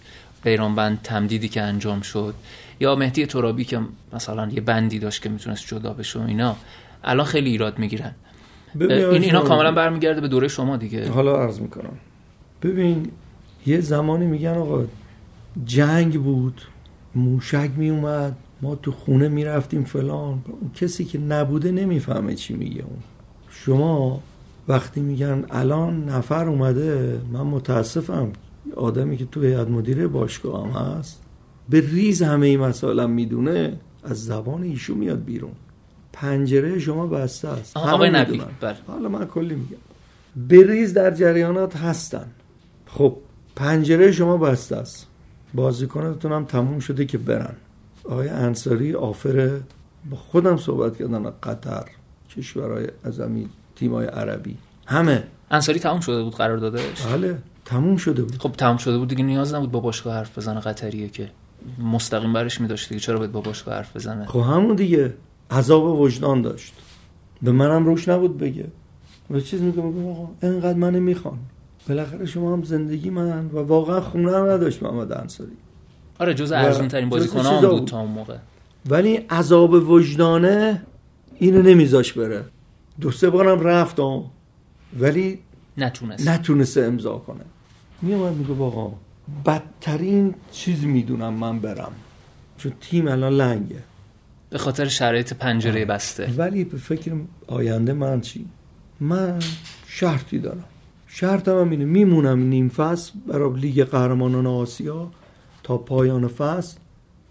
بند تمدیدی که انجام شد یا مهدی ترابی که مثلا یه بندی داشت که می‌تونست جدا بشه و اینا الان خیلی ایراد می‌گیرن. این اینا کاملا برمیگرده به دوره شما دیگه. حالا عرض می‌کنم. ببین یه زمانی میگن آقا جنگ بود موشک میومد ما تو خونه می‌رفتیم فلان. اون کسی که نبوده نمی‌فهمه چی میگه اون. شما وقتی میگن الان نفر اومده من متاسفم آدمی که تو هیئت مدیره باشگاه هم هست. به ریز همه این مسائل می‌دونه از زبان ایشو میاد بیرون. پنجره شما بسته است. آقای نبی. بله. حالا من کلی میگم. به ریز در جریانات هستن. خب پنجره شما بسته است. بازیکناتون هم تموم شده که برن. آقای انصاری آفر با خودم صحبت کردن قطر کشورهای عظمی تیمای عربی. همه. انصاری تموم شده بود قرار دادش بله تموم شده بود. خب تموم شده بود دیگه نیاز نبود با باشگاه حرف بزنه قطریه که. مستقیم برش میداشت دیگه چرا باید با باشگاه حرف بزنه؟ خب همون دیگه. عذاب وجدان داشت. به منم روش نبود بگه. و چیز میگه؟ آقا اینقدر من می‌خوان. بالاخره شما هم زندگی من و واقعا خونه هم نداشت محمد انصاری. آره جز ارزون ترین بازیکن بود تا اون موقع. ولی عذاب وجدانه اینو نمیذاش بره. دو سه بارم رفت ولی نتونست. نتونسته امضا کنه. میومد میگه آقا بدترین چیز می‌دونم من برم. چون تیم الان لنگه. به خاطر شرایط پنجره بسته. ولی به فکر آینده من چی؟ من شرطی دارم. شرطم هم اینه میمونم نیم فصل برای لیگ قهرمانان آسیا تا پایان فصل.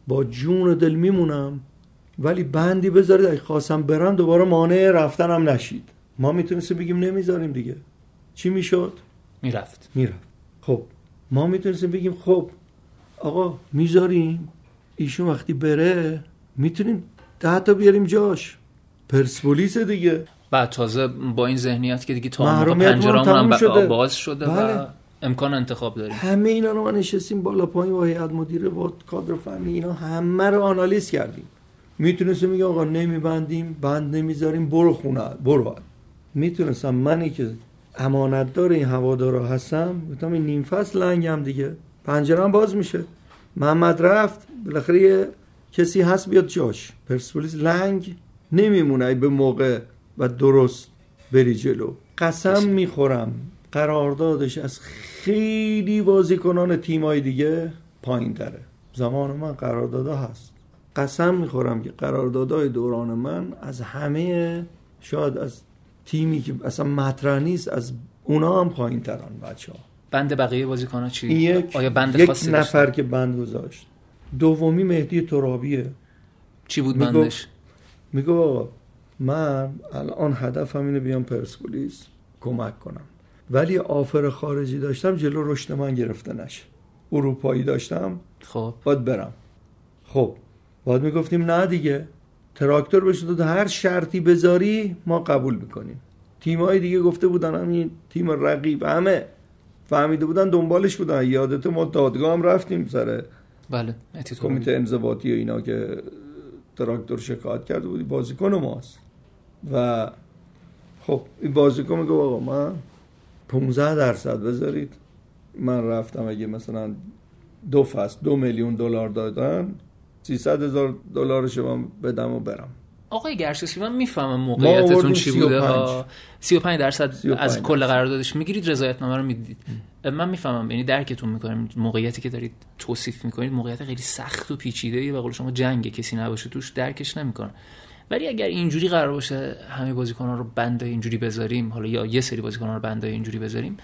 با جون و دل میمونم. ولی بندی بذارید اگه خواستم برم دوباره مانع رفتنم نشید. ما می‌تونستیم بگیم نمی‌ذاریم دیگه. چی می‌شد؟ می‌رفت. می‌رفت. خب. ما می‌تونستیم بگیم خب آقا می‌ذاریم ایشون وقتی بره می‌تونیم ده تا بیاریم جاش. پرسپولیس دیگه. بعد تازه با این ذهنیت که دیگه تا تموم هم شده. باز شده و بله. امکان انتخاب داریم. همه اینا رو ما نشستیم بالا پایین با هیئت مدیره با کادر فنی اینا همه رو آنالیز کردیم. می‌تونستیم میگم آقا نمیبندیم بند نمی‌ذاریم برو خونه برو. می‌تونستم منی که امانتدار این هوادارا هستم. گفتم این نیم فصل لنگم دیگه. پنجرم باز میشه. محمد رفت. بالاخره یه کسی هست بیاد جاش. پرسپولیس لنگ نمیمونه. به موقع و درست بری جلو. قسم می‌خورم. قراردادش از خیلی بازیکنان تیمای دیگه پایین تره. زمان من قراردادا هست. قسم می‌خورم که قراردادهای دوران من از همه شاید از تیمی که اصلا مطرح نیست از اونا هم پایین ترن بچه ها بند بقیه بازیکن‌ها چی؟ یک, آیا بند یک خاصی نفر داشتن؟ که بند گذاشت. دومی مهدی ترابیه. چی بود میگفت- بندش؟ میگو آقا من الان هدفم اینه بیام پرسپولیس کمک کنم. ولی آفر خارجی داشتم جلو رشد من گرفته نشه. اروپایی داشتم خب. باید برم. خب باید می‌گفتیم نه دیگه. تراکتور بشه داد هر شرطی بذاری ما قبول می‌کنیم. تیمای دیگه گفته بودن همین تیم رقیب همه فهمیده بودن دنبالش بودن. یادت ما دادگاه هم رفتیم سر بله. کمیته انضباطی و اینا که تراکتور شکایت کرده بودی. بازیکن ماست و خب این بازیکن میگه آقا من 15 درصد بذارید. من رفتم اگه مثلا دو فصل دو میلیون دلار دادن 300 هزار دلارش من بدم و برم آقای گرشاسی من می‌فهمم موقعیتتون چی بوده 35. ها 35 درصد 35 از کل. قراردادش می‌گیرید رضایتنامه رو می‌دید من می‌فهمم یعنی درکتون می‌کنم موقعیتی که دارید توصیف می‌کنید موقعیت خیلی سخت و پیچیده ای و قول شما جنگ کسی نباشه توش درکش نمی‌کنه ولی اگر اینجوری قرار باشه همه بازیکنان رو بنده اینجوری بذاریم حالا یا یه سری بازیکنان رو بنده اینجوری بذاریم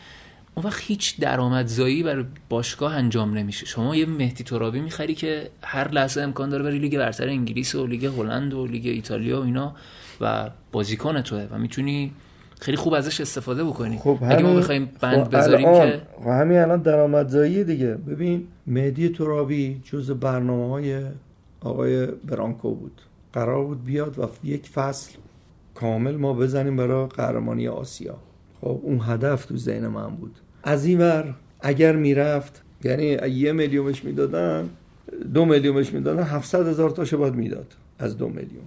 اون وقت هیچ درآمدزایی برای باشگاه انجام نمیشه. شما یه مهدی ترابی می‌خری که هر لحظه امکان داره بری لیگ برتر انگلیس و لیگ هلند و لیگ ایتالیا و اینا و بازیکن توه و می‌تونی خیلی خوب ازش استفاده بکنی. خب اگه ما بخوایم بند خب بذاریم الان- که خب همین الان درآمدزایی دیگه. ببین مهدی ترابی جز برنامه های آقای برانکو بود. قرار بود بیاد و یک فصل کامل ما بزنیم برای قهرمانی آسیا. خب اون هدف تو ذهن من بود. از این ور اگر می‌رفت یعنی یه میلیونش می‌دادن دو میلیونش می‌دادن 700 هزار تاشو باید می‌داد از دو میلیون.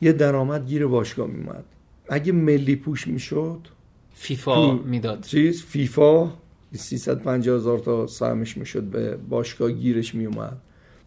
یه درآمد گیر باشگاه میومد اگه ملی پوش می‌شد فیفا می‌داد. چیز؟ فیفا 350 هزار تا سهمش می‌شد به باشگاه گیرش میومد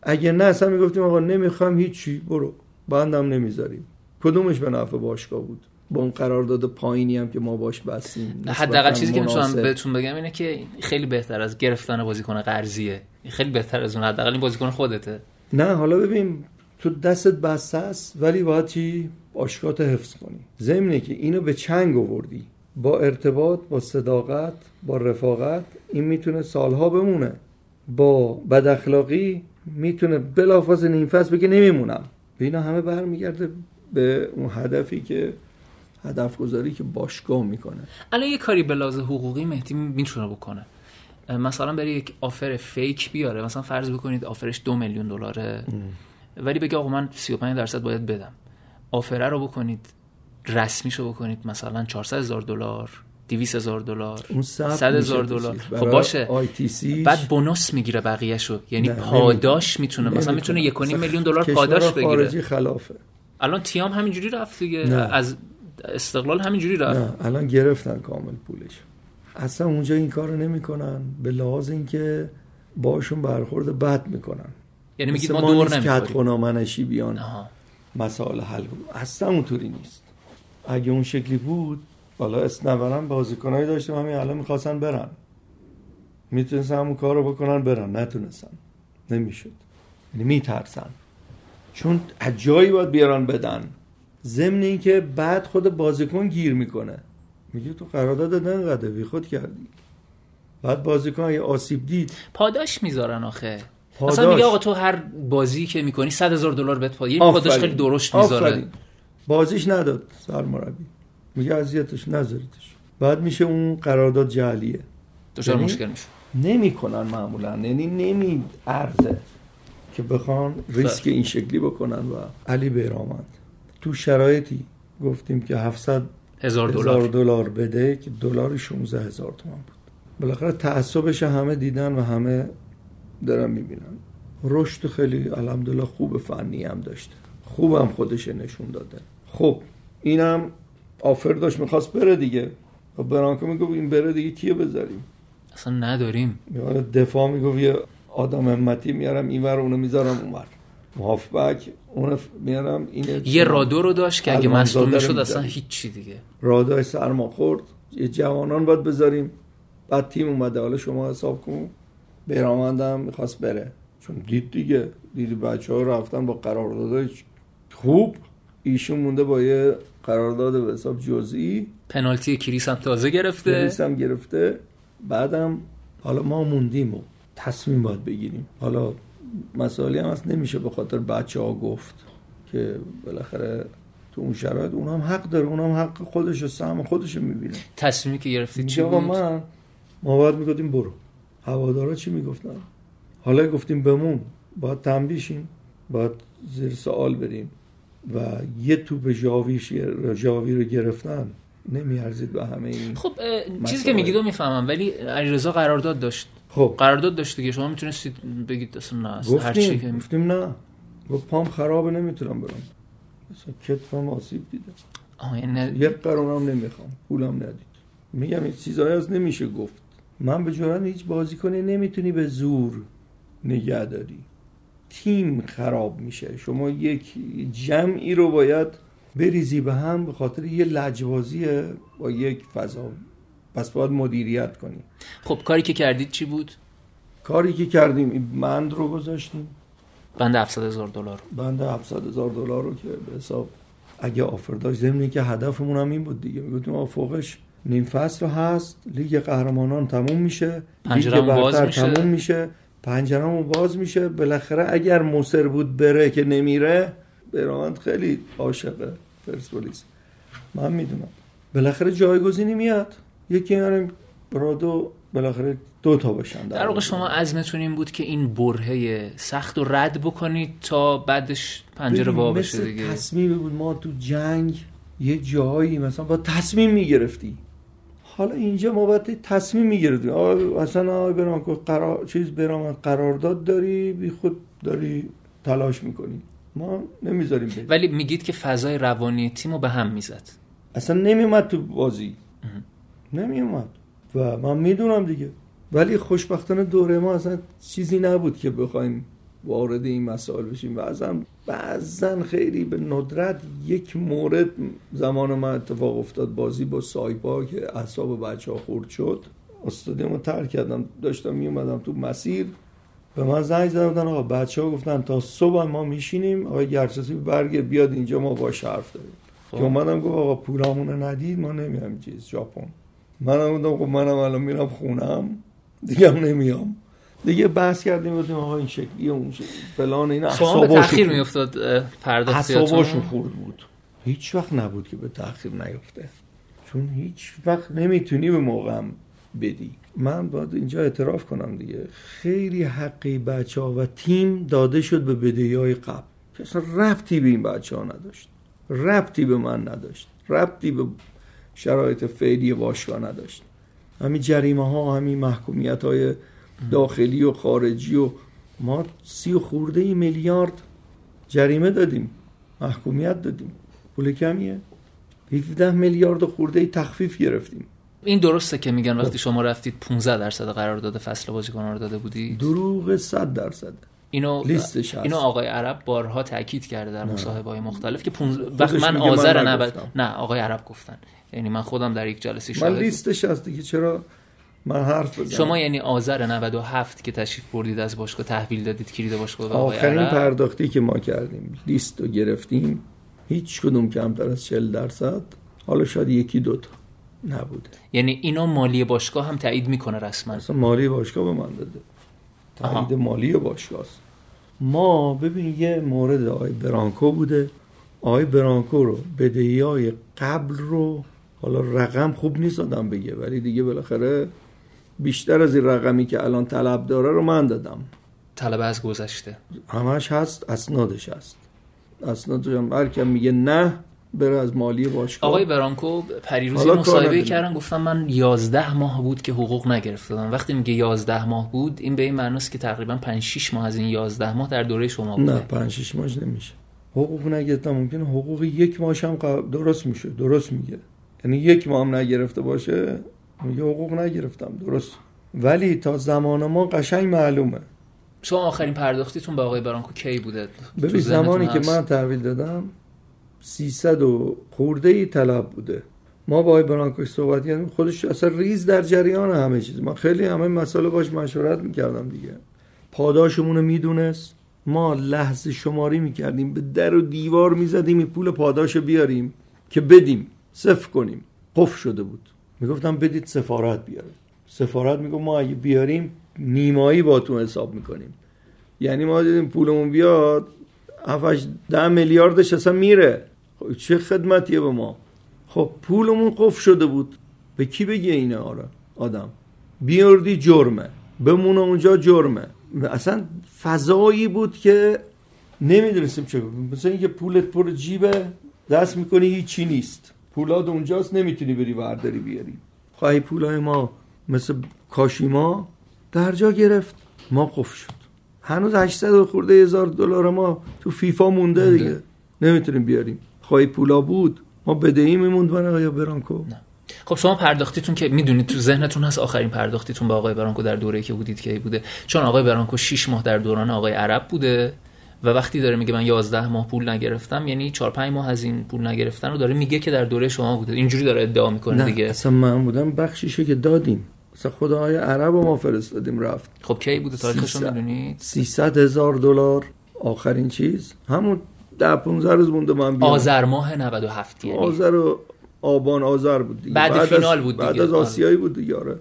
اگه نه اصلا می‌گفتیم آقا نمی‌خوام هیچی برو. بندم نمی‌ذاریم. کدومش به نفع باشگاه بود؟ با اون قرارداد پایینی هم که ما باش بستیم. حداقل چیزی که می‌تونم. بهتون بگم اینه که خیلی بهتر از گرفتن بازیکن قرضیه. خیلی بهتر از اون حداقل این بازیکن خودته. نه حالا ببین تو دستت بسته است ولی باید چی؟ باشگاهت حفظ کنی. ضمنه که اینو به چنگ آوردی. با ارتباط با صداقت با رفاقت این می‌تونه سالها بمونه. با بد اخلاقی می‌تونه بلافاصله نیم فصل بگه نمیمونم. اینا همه برمیگرده به اون هدفی که هدف گذاری که باشگاه می‌کنه. الان یه کاری به لحاظ حقوقی مهدی می‌تونه بکنه. مثلا بری یک آفر فیک بیاره مثلا فرض بکنید آفرش دو میلیون دلاره. ولی بگه آقا من 35 درصد باید بدم. آفره رو بکنید رسمیشو بکنید مثلا 400 هزار دلار 200 هزار دلار اون ثبت 100 هزار دلار. خب باشه. بعد بونوس می‌گیره بقیهشو. یعنی نه، پاداش می‌تونه. مثلا. می‌تونه یک و نیم مثلا میلیون دلار پاداش بگیره. خلافه. الان تیام همینجوری رفت دیگه. از استقلال همینجوری رفت. نه الان گرفتن کامل پولش. اصلا اونجا این کارو نمی‌کنن به لحاظ اینکه باشون برخورد بد می‌کنن. یعنی میگید ما دور نمی‌خوریم. بیان. مسائل حل بود اصلا اونطوری نیست. اگه اون شکلی بود حالا اسنورم بازیکنایی داشتیم همین الان می‌خواستن برن. می‌تونستن همون کار رو بکنن برن. نتونستن. نمی‌شد. یعنی میترسن. چون از جایی باید بیارن بدن. ضمن اینکه بعد خود بازیکن گیر می‌کنه. میگه تو قرارداد نقدر بی خود کردی. بعد بازیکن یه آسیب دید. پاداش می‌ذارن آخه. پاداش. مثلا میگه آقا تو هر بازی که می‌کنی 100 هزار دلار بهت پاداش پاداش. خیلی درشت می‌ذاره. بازیش نداد سرمربی. میگه اذیتش نذاریدش. بعد میشه اون قرارداد جعلیه. دچار یعنی؟ مشکل میشه. نمی‌کنن معمولا. یعنی نمی ارزه که بخوان ریسک این شکلی بکنن و علی بیرامند تو شرایطی گفتیم که 700 هزار دلار. دلار بده که دلار 16 هزار تومان بود. بالاخره تعصبش همه دیدن و همه دارن می‌بینن. رشد خیلی الحمدلله خوب فنی هم داشته. خوبم خودش نشون داده. خب اینم آفر داشت می‌خواست بره دیگه. و برانکو می‌گفت این بره دیگه کیه بذاریم؟ اصلا نداریم. دفاع می‌گفت یه آدم همتی میارم اینور اونو می‌ذارم اونور هافبک اونو میارم اینه یه رادو رو داشت که اگه مصدوم می‌شد اصلا. هیچی دیگه. رادای سرما خورد. یه جوانان باید بذاریم. بعد تیم اومده. حالا شما حساب کن. بیرامندم می‌خواست بره. چون دید دیگه. دید بچه ها رفتن با قراردادهای خوب. ایشون مونده با یه قرارداد به حساب جزئی. پنالتی کریس هم تازه گرفته. پلیس هم گرفته. بعدم حالا ما موندیم و تصمیم باید بگیریم. حالا مسائلی هم هست نمیشه به خاطر بچه ها گفت که بالاخره تو اون شرایط اون هم حق داره اون هم حق خودش و سهم خودش رو می‌بینه. تصمیمی که گرفتی چی بود؟ من ما باید می‌گفتیم برو. هوادارا چی می‌گفتن؟ حالا گفتیم بمون باید تنبیشیم باید زیر سوال بریم و یه توپ ژاویش ژاوی رو گرفتن نمیارزید به همه این خب چیزی. که میگید رو می‌فهمم ولی علیرضا قرارداد داشت. خب. قرارداد داشت دیگه. شما می‌تونستید بگید اصلا نه اصلا هر چی گفتیم که گفتیم نه. گفت پام خرابه نمی‌تونم برم. مثلا کتفم آسیب دیده. آه، یعنی یک قرارم نمی‌خوام. پولم ندید. میگم این چیزایی از نمیشه گفت. من به جرم هیچ بازیکنی نمی‌تونی به زور نگه داری تیم خراب میشه. شما یک جمعی رو باید بریزی به هم به خاطر یه لجبازی با یک فضا. پس باید مدیریت کنی خب کاری که کردید چی بود؟ کاری که کردیم این بند رو گذاشتیم. بند 700 هزار دلار. بند 700 هزار دلار رو که به حساب اگه آفر داشت ضمن که هدفمون هم این بود دیگه. می‌گفتیم فوقش نیم فصل هست لیگ قهرمانان تموم میشه لیگ پنجره‌مون باز برتر میشه. تموم میشه پنجرهمون باز میشه. بالاخره اگر مصر بود بره که نمیره برامند خیلی عاشق پرسپولیس. من می‌دونم. بالاخره جایگزینی میاد. یکی میاریم برادو بالاخره دو تا باشن در واقع شما عزمتون این بود که این برهه سخت رو رد بکنید تا بعدش پنجره وا بشه دیگه. تصمیمی بود. ما تو جنگ یه جایی مثلا با تصمیم می‌گرفتی حالا اینجا ما باید تصمیم می‌گرفتیم. آقا اصلا آقا برام قرار چیز برام قرارداد داری بی خود داری تلاش می‌کنی. ما نمی‌ذاریم ولی میگید که فضای روانی تیم رو به هم می‌زد. اصلا نمیومد تو بازی. نمیومد. و من می‌دونم دیگه. ولی خوشبختانه دوره ما اصلا چیزی نبود که بخوایم وارد این مسائل بشیم. بعضا بعضا خیلی به ندرت یک مورد زمان من اتفاق افتاد. بازی با سایپا که اعصاب بچه ها خورد شد. استادیوم رو ترک کردم. داشتم میومدم تو مسیر. به من زنگ زدن بودن. آقا بچه ها گفتن تا صبح ما میشینیم. آقای گرچسی برگرد بیاد اینجا ما باش حرف داریم. خب. که اومدم گفت آقا پولامونو ندید. ما نمیام چیز. ژاپن. منم گفتم خب منم الان میرم خونم دیگه هم نمیام. دیگه بحث کردیم گفتیم آقا این شکلی اون شکلی. فلان این اعصاباشون تاخیر. میافتاد پرداختیاتون خورد بود. هیچ وقت نبود که به تاخیر نیفته. چون هیچ وقت نمی‌تونی به موقعم بدی. من باید اینجا اعتراف کنم دیگه. خیلی حقی بچه ها و تیم داده شد به بدهی های قبل. اصلا ربطی به این بچه ها نداشت. ربطی به من نداشت. ربطی به شرایط فعلی باشگاه نداشت. همین جریمه ها همین محکومیت های داخلی و خارجی و ما سی و خورده میلیارد جریمه دادیم محکومیت دادیم. پول کمیه؟ 17 میلیارد خورده تخفیف گرفتیم. این درسته که میگن وقتی شما رفتید 15 درصد قرارداد فصل بازیکن رو داده بودی دروغ 100 درصد. اینو لیستش هست. اینو آقای عرب بارها تاکید کرده در مصاحبه های مختلف که پونز... وقت من من آذر نگفتم. 90 نه آقای عرب گفتن یعنی من خودم در یک جلسه من شاهد لیستش هست دیگه چرا من حرف بزنم شما یعنی آذر 97 که تشریف بردید از باشگاه تحویل دادید کلید باشگاه آخرین عرب. پرداختی که ما کردیم لیست رو گرفتیم هیچ کدوم کمتر از 40 درصد حالا شاید یکی دوتا نبوده یعنی اینا مالی باشگاه هم تایید می‌کنه رسما مالی باشگاه به من داده. تایید مالی باشگاه است. ما ببین یه مورد آقای برانکو بوده. آقای برانکو رو بدهی های قبل رو حالا رقم خوب نیست آدم بگه ولی دیگه بالاخره بیشتر از این رقمی که الان طلب داره رو من دادم. طلب از گذشته. همش هست اسنادش هست. اسنادش هم هر میگه نه بره از مالی باشگاه. آقای برانکو کار مصاحبه. کردن گفتم من 11 ماه بود که حقوق نگرفته بودم وقتی میگه 11 ماه بود این به این معناست که تقریبا 5 6 ماه از این 11 ماه در دوره شما بوده. نه پنج شیش ماش نمیشه. حقوق نگرفتم ممکنه حقوق یک ماش هم درست میشه درست میگه. یعنی یک ماه هم نگرفته باشه میگه حقوق نگرفتم درست. ولی تا زمان ما قشنگ معلومه. شما آخرین پرداختیتون به آقای برانکو کی بوده؟ ببین زمانی که؟ من تحویل دادم 300 و خورده ای طلب بوده. ما با آقای برانکوش صحبت کردیم خودش اصلا ریز در جریان همه چیز. ما خیلی همه مسئله باش مشورت می‌کردم دیگه. پاداشمون رو می‌دونست. ما لحظه شماری می‌کردیم به در و دیوار می‌زدیم این پول پاداش بیاریم که بدیم صفر کنیم. قفل شده بود. می‌گفتم بدید سفارت بیاره. سفارت می‌گفت ما اگه بیاریم نیمایی با تو حساب می‌کنیم. یعنی ما دیدیم پولمون بیاد 7 ده میلیاردش اصلا میره. خب چه خدمتیه به ما؟ خب پولمون قفل شده بود. به کی بگه اینه آره آدم؟ بیاردی جرمه. بمونه اونجا جرمه. اصلا فضایی بود که نمی‌دونستیم چه مثلا اینکه پولت پر جیبه دست می‌کنی هیچی نیست. پولاد اونجاست نمی‌تونی بری برداری بیاری. خواهی پولای ما مثل کاشیما در جا گرفت. ما قفل شد. هنوز 800 و خورده هزار دلار ما تو فیفا مونده. دیگه. نمی‌تونیم بیاریم. خواهی پولا بود ما بدهی میموند برای آقای برانکو؟ نه. خب شما پرداختیتون که می‌دونید تو ذهنتون هست آخرین پرداختیتون به آقای برانکو در دوره‌ای که بودید کی بوده. چون آقای برانکو 6 ماه در دوران آقای عرب بوده و وقتی داره میگه من 11 ماه پول نگرفتم یعنی 4 5 ماه از این پول نگرفتن رو داره میگه که در دوره شما بوده. اینجوری داره ادعا می‌کنه نه دیگه. اصلا من بودم بخشیشو که دادیم. اصلا خدا های عرب رو ما فرستادیم رفت. خب کی بوده تاریخش رو 300. می‌دونید 300 هزار دلار. آخرین چیز. همون ده 15 روز مونده من بیام. آذر ماه 97 یعنی. آذر و آبان آذر بود دیگه. بعد از- فینال بود بعد دیگه. از آسیایی بود دیگه آره.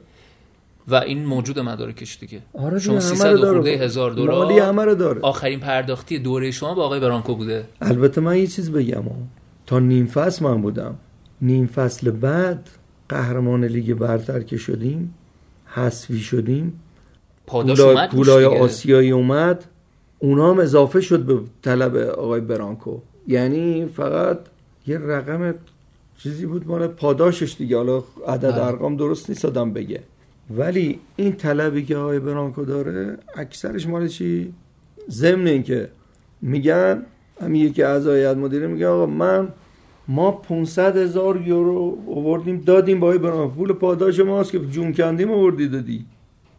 و این موجود مدارکش دیگه. آره شما دیگه، همه 300 رو و داره. خورده هزار دلار. همه داره. آخرین پرداختی دوره شما به آقای برانکو بوده. البته من یه چیز بگم. تا نیم فصل من بودم. نیم فصل بعد قهرمان لیگ برتر که شدیم حذفی شدیم. پاداش اومد. آسیایی اومد. اونا هم اضافه شد به طلب آقای برانکو. یعنی فقط یه رقم چیزی بود مال پاداشش دیگه. حالا عدد بله. ارقام درست نیست آدم بگه. ولی این طلبی که آقای برانکو داره اکثرش مال چی؟ ضمن اینکه میگن همین یکی اعضای هیئت مدیره میگه آقا من ما 500 هزار یورو آوردیم دادیم با برانکو پول پاداش ماست که جون کندیم آوردی دادی.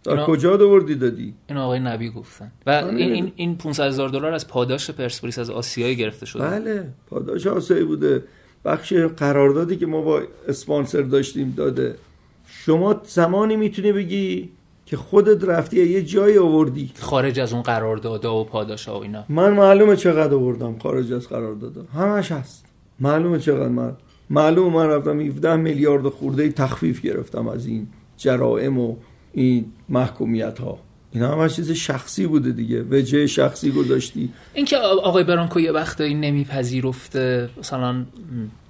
از اینا- کجا آوردی دادی؟ این آقای نبی گفتن. و. این این این 500 هزار دلار از پاداش پرسپولیس از آسیایی گرفته شده. بله پاداش آسایی بوده. بخش قراردادی که ما با اسپانسر داشتیم داده. شما زمانی می‌تونی بگی که خودت رفتی یه جایی آوردی؟ خارج از اون قراردادها و پاداش ها و اینا. من معلومه چقدر آوردم خارج از قرارداد همش هست. معلومه چقدر من معلومه من رفتم 17 میلیارد خورده تخفیف گرفتم از این جرائم و این محکومیت ها این همش چیز شخصی بوده دیگه. وجه شخصی گذاشتی. اینکه آقای برانکو یه وقتایی نمیپذیرفته مثلا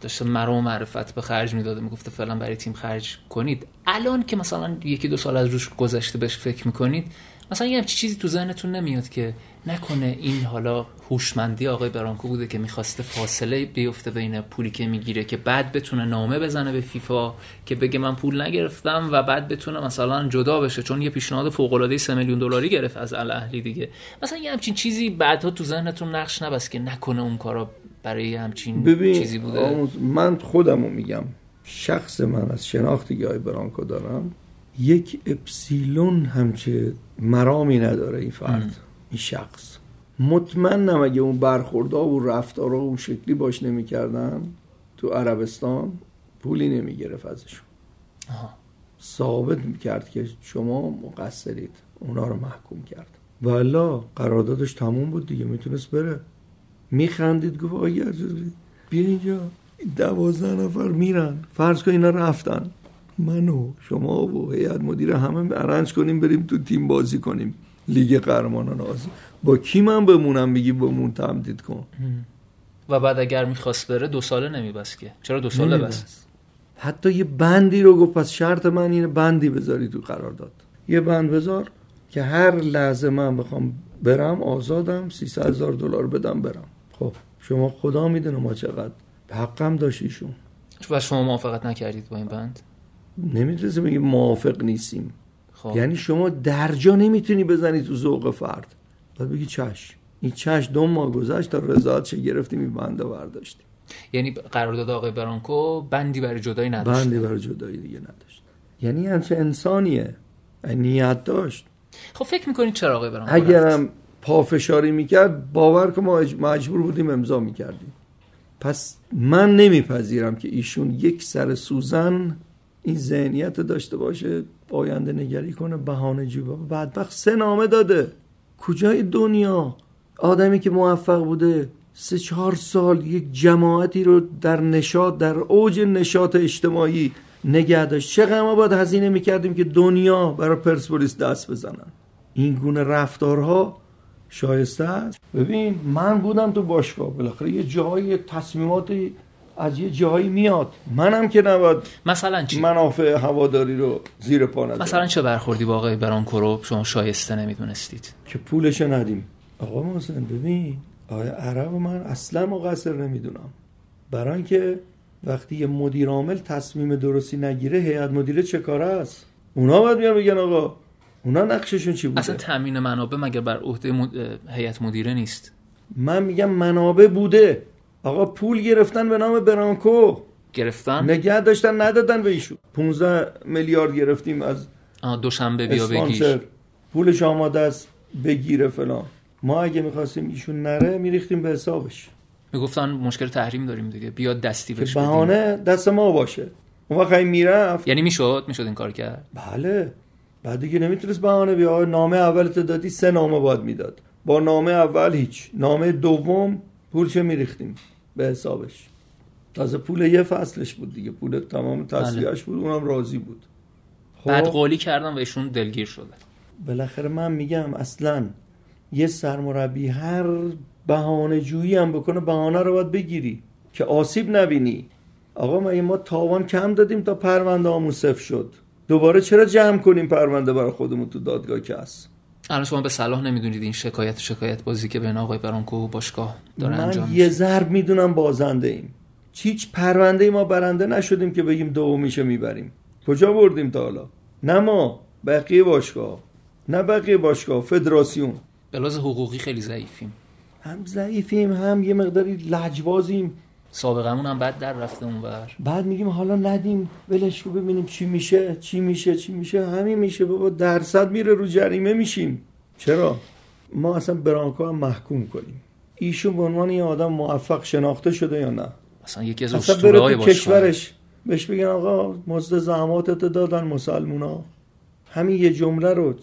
داشته مرا و معرفت به خرج می‌داده می‌گفته فعلا برای تیم خرج کنید. الان که مثلا یکی دو سال از روش گذشته بهش فکر می‌کنید مثلا یه همچی چیزی تو ذهنتون نمیاد که نکنه این حالا هوشمندی آقای برانکو بوده که می‌خواسته فاصله بیفته بین پولی که می‌گیره که بعد بتونه نامه بزنه به فیفا که بگه من پول نگرفتم و بعد بتونه مثلا جدا بشه چون یه پیشنهاد فوق العاده 3 میلیون دلاری گرفت از الاهلی دیگه. مثلا یه همچین چیزی بعدها تو ذهنتون نقش نبست که نکنه اون کارا برای همچین ببین چیزی بوده؟ من خودمو میگم شخص من از شناختی که برانکو دارم یک اپسیلون همچه مرامی نداره این فرد ام. این شخص. مطمئنم اگه اون برخوردها و رفتارها اون شکلی باش نمی‌کردن تو عربستان پولی نمی‌گرفت ازشون. ثابت می‌کرد که شما مقصرید. اونا رو محکوم کرد. والا قراردادش تموم بود دیگه می‌تونست بره. میخندید گفت آقای بیا اینجا. دوازده نفر میرن. فرض کن اینا رفتن. منو شما و هیئت مدیر همه ارنج کنیم بریم تو تیم بازی کنیم. لیگ قهرمانان آسیا. با کی من بمونم؟ میگی بمون تمدید کن. و بعد اگر می‌خواست بره دو ساله نمیبست که. چرا دو ساله بس حتی یه بندی رو گفت پس شرط من اینه بندی بذاری تو قرار داد یه بند بذار که هر لحظه من بخوام برم آزادم 300 هزار دلار بدم برم. خب شما خدا می‌دونه ما چقدر حقم داشت ایشون. و شما موافقت نکردید با این بند؟ نمی‌تونی بگی موافق نیستیم. خب. یعنی شما درجا نمی‌تونی بزنی تو ذوق فرد. بعد بگی چش. این چش دو ماه گذشت تا رضایت چه گرفتیم این بنده برداشتیم. یعنی قرارداد آقای برانکو بندی برای جدایی نداشت. بندی برای جدایی دیگه نداشت. یعنی همچه انسانیه. نیت داشت. خب فکر می‌کنید چرا آقای برانکو اگرم پافشاری می‌کرد باور که ما مجبور بودیم امضا می‌کردیم. پس من نمیپذیرم که ایشون یک سر سوزن این ذهنیت داشته باشه آینده نگری کنه بهانه بعد بدبخت سه نامه داده. کجای دنیا؟ آدمی که موفق بوده سه چهار سال یک جماعتی رو در نشاط در اوج نشاط اجتماعی نگه داشت. چقدر ما باید هزینه می‌کردیم که دنیا برای پرسپولیس دست بزنن؟ این گونه رفتارها شایسته است. ببین من بودم تو باشگاه. بالاخره یه جایی تصمیماتی از یه جایی میاد. منم که نباید مثلا چی؟ منافع هواداری رو زیر پا ندارم. مثلا چه برخوردی با آقای برانکورو؟ شما شایسته نمی‌دونستید. که پولش ندیم. آقا محسن ببین آقای عرب من اصلا مقصر نمی‌دونم. برای اینکه وقتی یه مدیر عامل تصمیم درستی نگیره هیئت مدیره چه کاره است؟ اونا باید میان بگن آقا اونا نقششون چی بوده؟ اصلا تامین منابع مگر بر عهده مد... هیئت مدیره نیست؟ من میگم منابع بوده. آقا پول گرفتن به نام برانکو. گرفتن؟ نگه داشتن ندادن به ایشون. 15 میلیارد گرفتیم از دوشنبه بیا بگیش پولش آماده است بگیره فلان. ما اگه می‌خواستیم ایشون نره میریختیم به حسابش. می‌گفتن مشکل تحریم داریم دیگه. بیاد دستی بهش بهانه دست ما باشه. اون وقت می‌رفت یعنی می‌شد؟ می‌شد این کار کرد؟ بله. بعد دیگه نمی‌تونست بهانه بیا نامه اولت دادی سه نامه باید می‌داد. با نامه اول هیچ. نامه دوم پول چه میریختیم؟ به حسابش. تازه پول یه فصلش بود دیگه. پول تمام تصویهش بود اونم راضی بود. خب. بعد قولی کردم و ایشون دلگیر شده. بالاخره من میگم اصلا یه سرمربی هر بهانه جویی هم بکنه بهانه رو باید بگیری که آسیب نبینی. آقا ما ما تاوان کم دادیم تا پرونده همون صفر شد. دوباره چرا جمع کنیم پرونده برای خودمون تو دادگاه که هست الان شما به صلاح نمی‌دونید این شکایت شکایت بازی که بین آقای برانکو و باشگاه داره من انجام یه ضرب می‌دونم بازنده ایم. هیچ پرونده ما برنده نشدیم که بگیم دومیشه می‌بریم. کجا بردیم تا حالا؟ نه ما بقیه باشگاه. نه بقیه باشگاه فدراسیون. به حقوقی خیلی ضعیفیم. هم ضعیفیم هم یه مقداری لجبازیم. سابقمون هم بعد در رفته اونور. بعد میگیم حالا ندیم ولش رو ببینیم چی میشه چی میشه چی میشه. همین میشه بابا درصد میره رو جریمه میشیم. چرا؟ ما اصلا برانکو هم محکوم کنیم. ایشون به عنوان یه آدم موفق شناخته شده یا نه؟ اصلا یکی از اسطوره های کشورش بهش بگن آقا مزد زحماتت دادن مسلمونا. همین یه جمله رو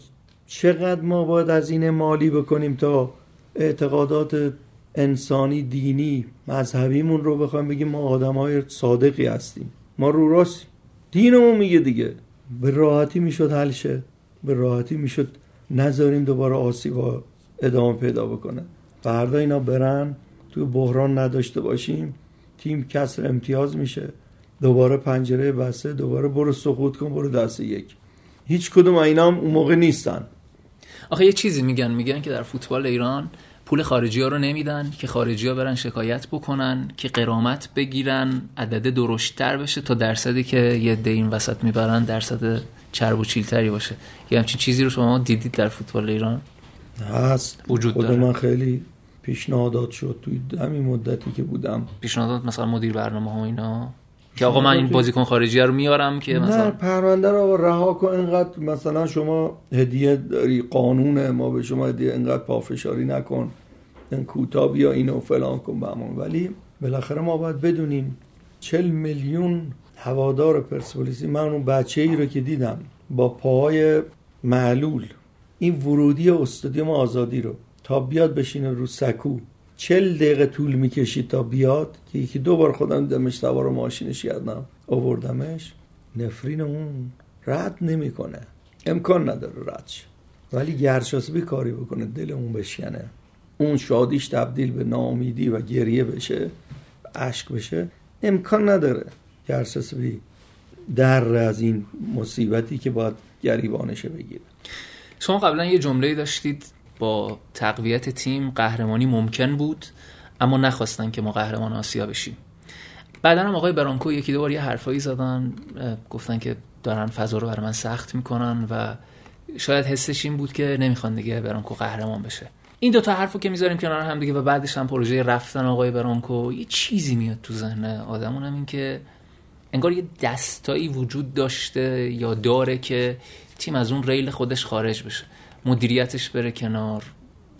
چقدر ما باید از این مالی بکنیم تا اعتقادات انسانی دینی مذهبیمون رو بخوایم بگیم ما آدم های صادقی هستیم. ما رو راست دینمون میگه دیگه. به راحتی می‌شد حل شه. به راحتی می‌شد نذاریم دوباره آسیبا ادامه پیدا بکنه. فردا اینا برن تو بحران نداشته باشیم. تیم کسر امتیاز میشه. دوباره پنجره بسته دوباره برو سقوط کن برو دست یک. هیچ کدوم اینا هم اون موقع نیستن. آخه یه چیزی میگن میگن که در فوتبال ایران پول خارجی ها رو نمیدن که خارجی ها برن شکایت بکنن که قرامت بگیرن عدد درشتر بشه تا درصدی که یه این وسط می‌برن درصد چرب و چیلتری باشه. یه همچین چیزی رو شما دیدید در فوتبال ایران؟ هست. وجود خود من خیلی پیشنهادات شد توی همین مدتی که بودم. پیشنهادات مثلا مدیر برنامه ها اینا؟ که آقا من این بازیکن خارجی رو میارم که مثلا نه پرونده رو رها کن اینقدر مثلا شما هدیه داری قانون ما به شما هدیه اینقدر پافشاری نکن این کوتاه بیا اینو فلان کن بهمون ولی بالاخره ما باید بدونیم چل میلیون هوادار پرسپولیسی من اون بچه ای رو که دیدم با پاهای معلول این ورودی استادیوم آزادی رو تا بیاد بشینه رو سکو چل دقیقه طول می‌کشید تا بیاد که یکی دو بار خودم دمش سوار ماشینش یادم آوردمش. نفرین اون رد نمی‌کنه. امکان نداره ردش ولی گرشاسبی کاری بکنه دل اون بشکنه. اون شادیش تبدیل به ناامیدی و گریه بشه اشک بشه امکان نداره. گرشاسبی در از این مصیبتی که باید گریبانشه بگیره. شما قبلا یه جمله داشتید با تقویت تیم قهرمانی ممکن بود اما نخواستن که ما قهرمان آسیا بشیم. بعدا هم آقای برانکو یکی دو بار یه حرفایی زدن گفتن که دارن فضا رو برای من سخت می‌کنن و شاید حسش این بود که نمی‌خوان دیگه برانکو قهرمان بشه. این دو تا حرفو که می‌ذاریم کنار هم دیگه و بعدش هم پروژه رفتن آقای برانکو یه چیزی میاد تو ذهن آدمون هم این که انگار یه دستایی وجود داشته یا داره که تیم از اون ریل خودش خارج بشه. مدیریتش بره کنار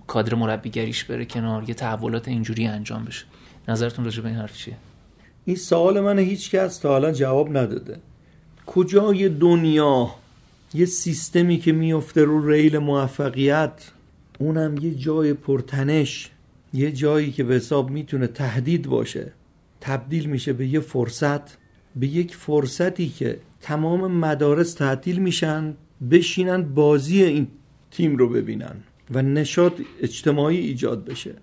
کادر مربیگریش بره کنار یه تحولات اینجوری انجام بشه. نظرتون راجع به این حرف چیه؟ این سوال من هیچ کس تا حالا جواب نداده. کجای دنیا یه سیستمی که میفته رو ریل موفقیت؟ اونم یه جای پرتنش یه جایی که به حساب می‌تونه تهدید باشه. تبدیل میشه به یه فرصت به یک فرصتی که تمام مدارس تعطیل میشن بشینن بازی این تیم رو ببینن و نشاط اجتماعی ایجاد بشه.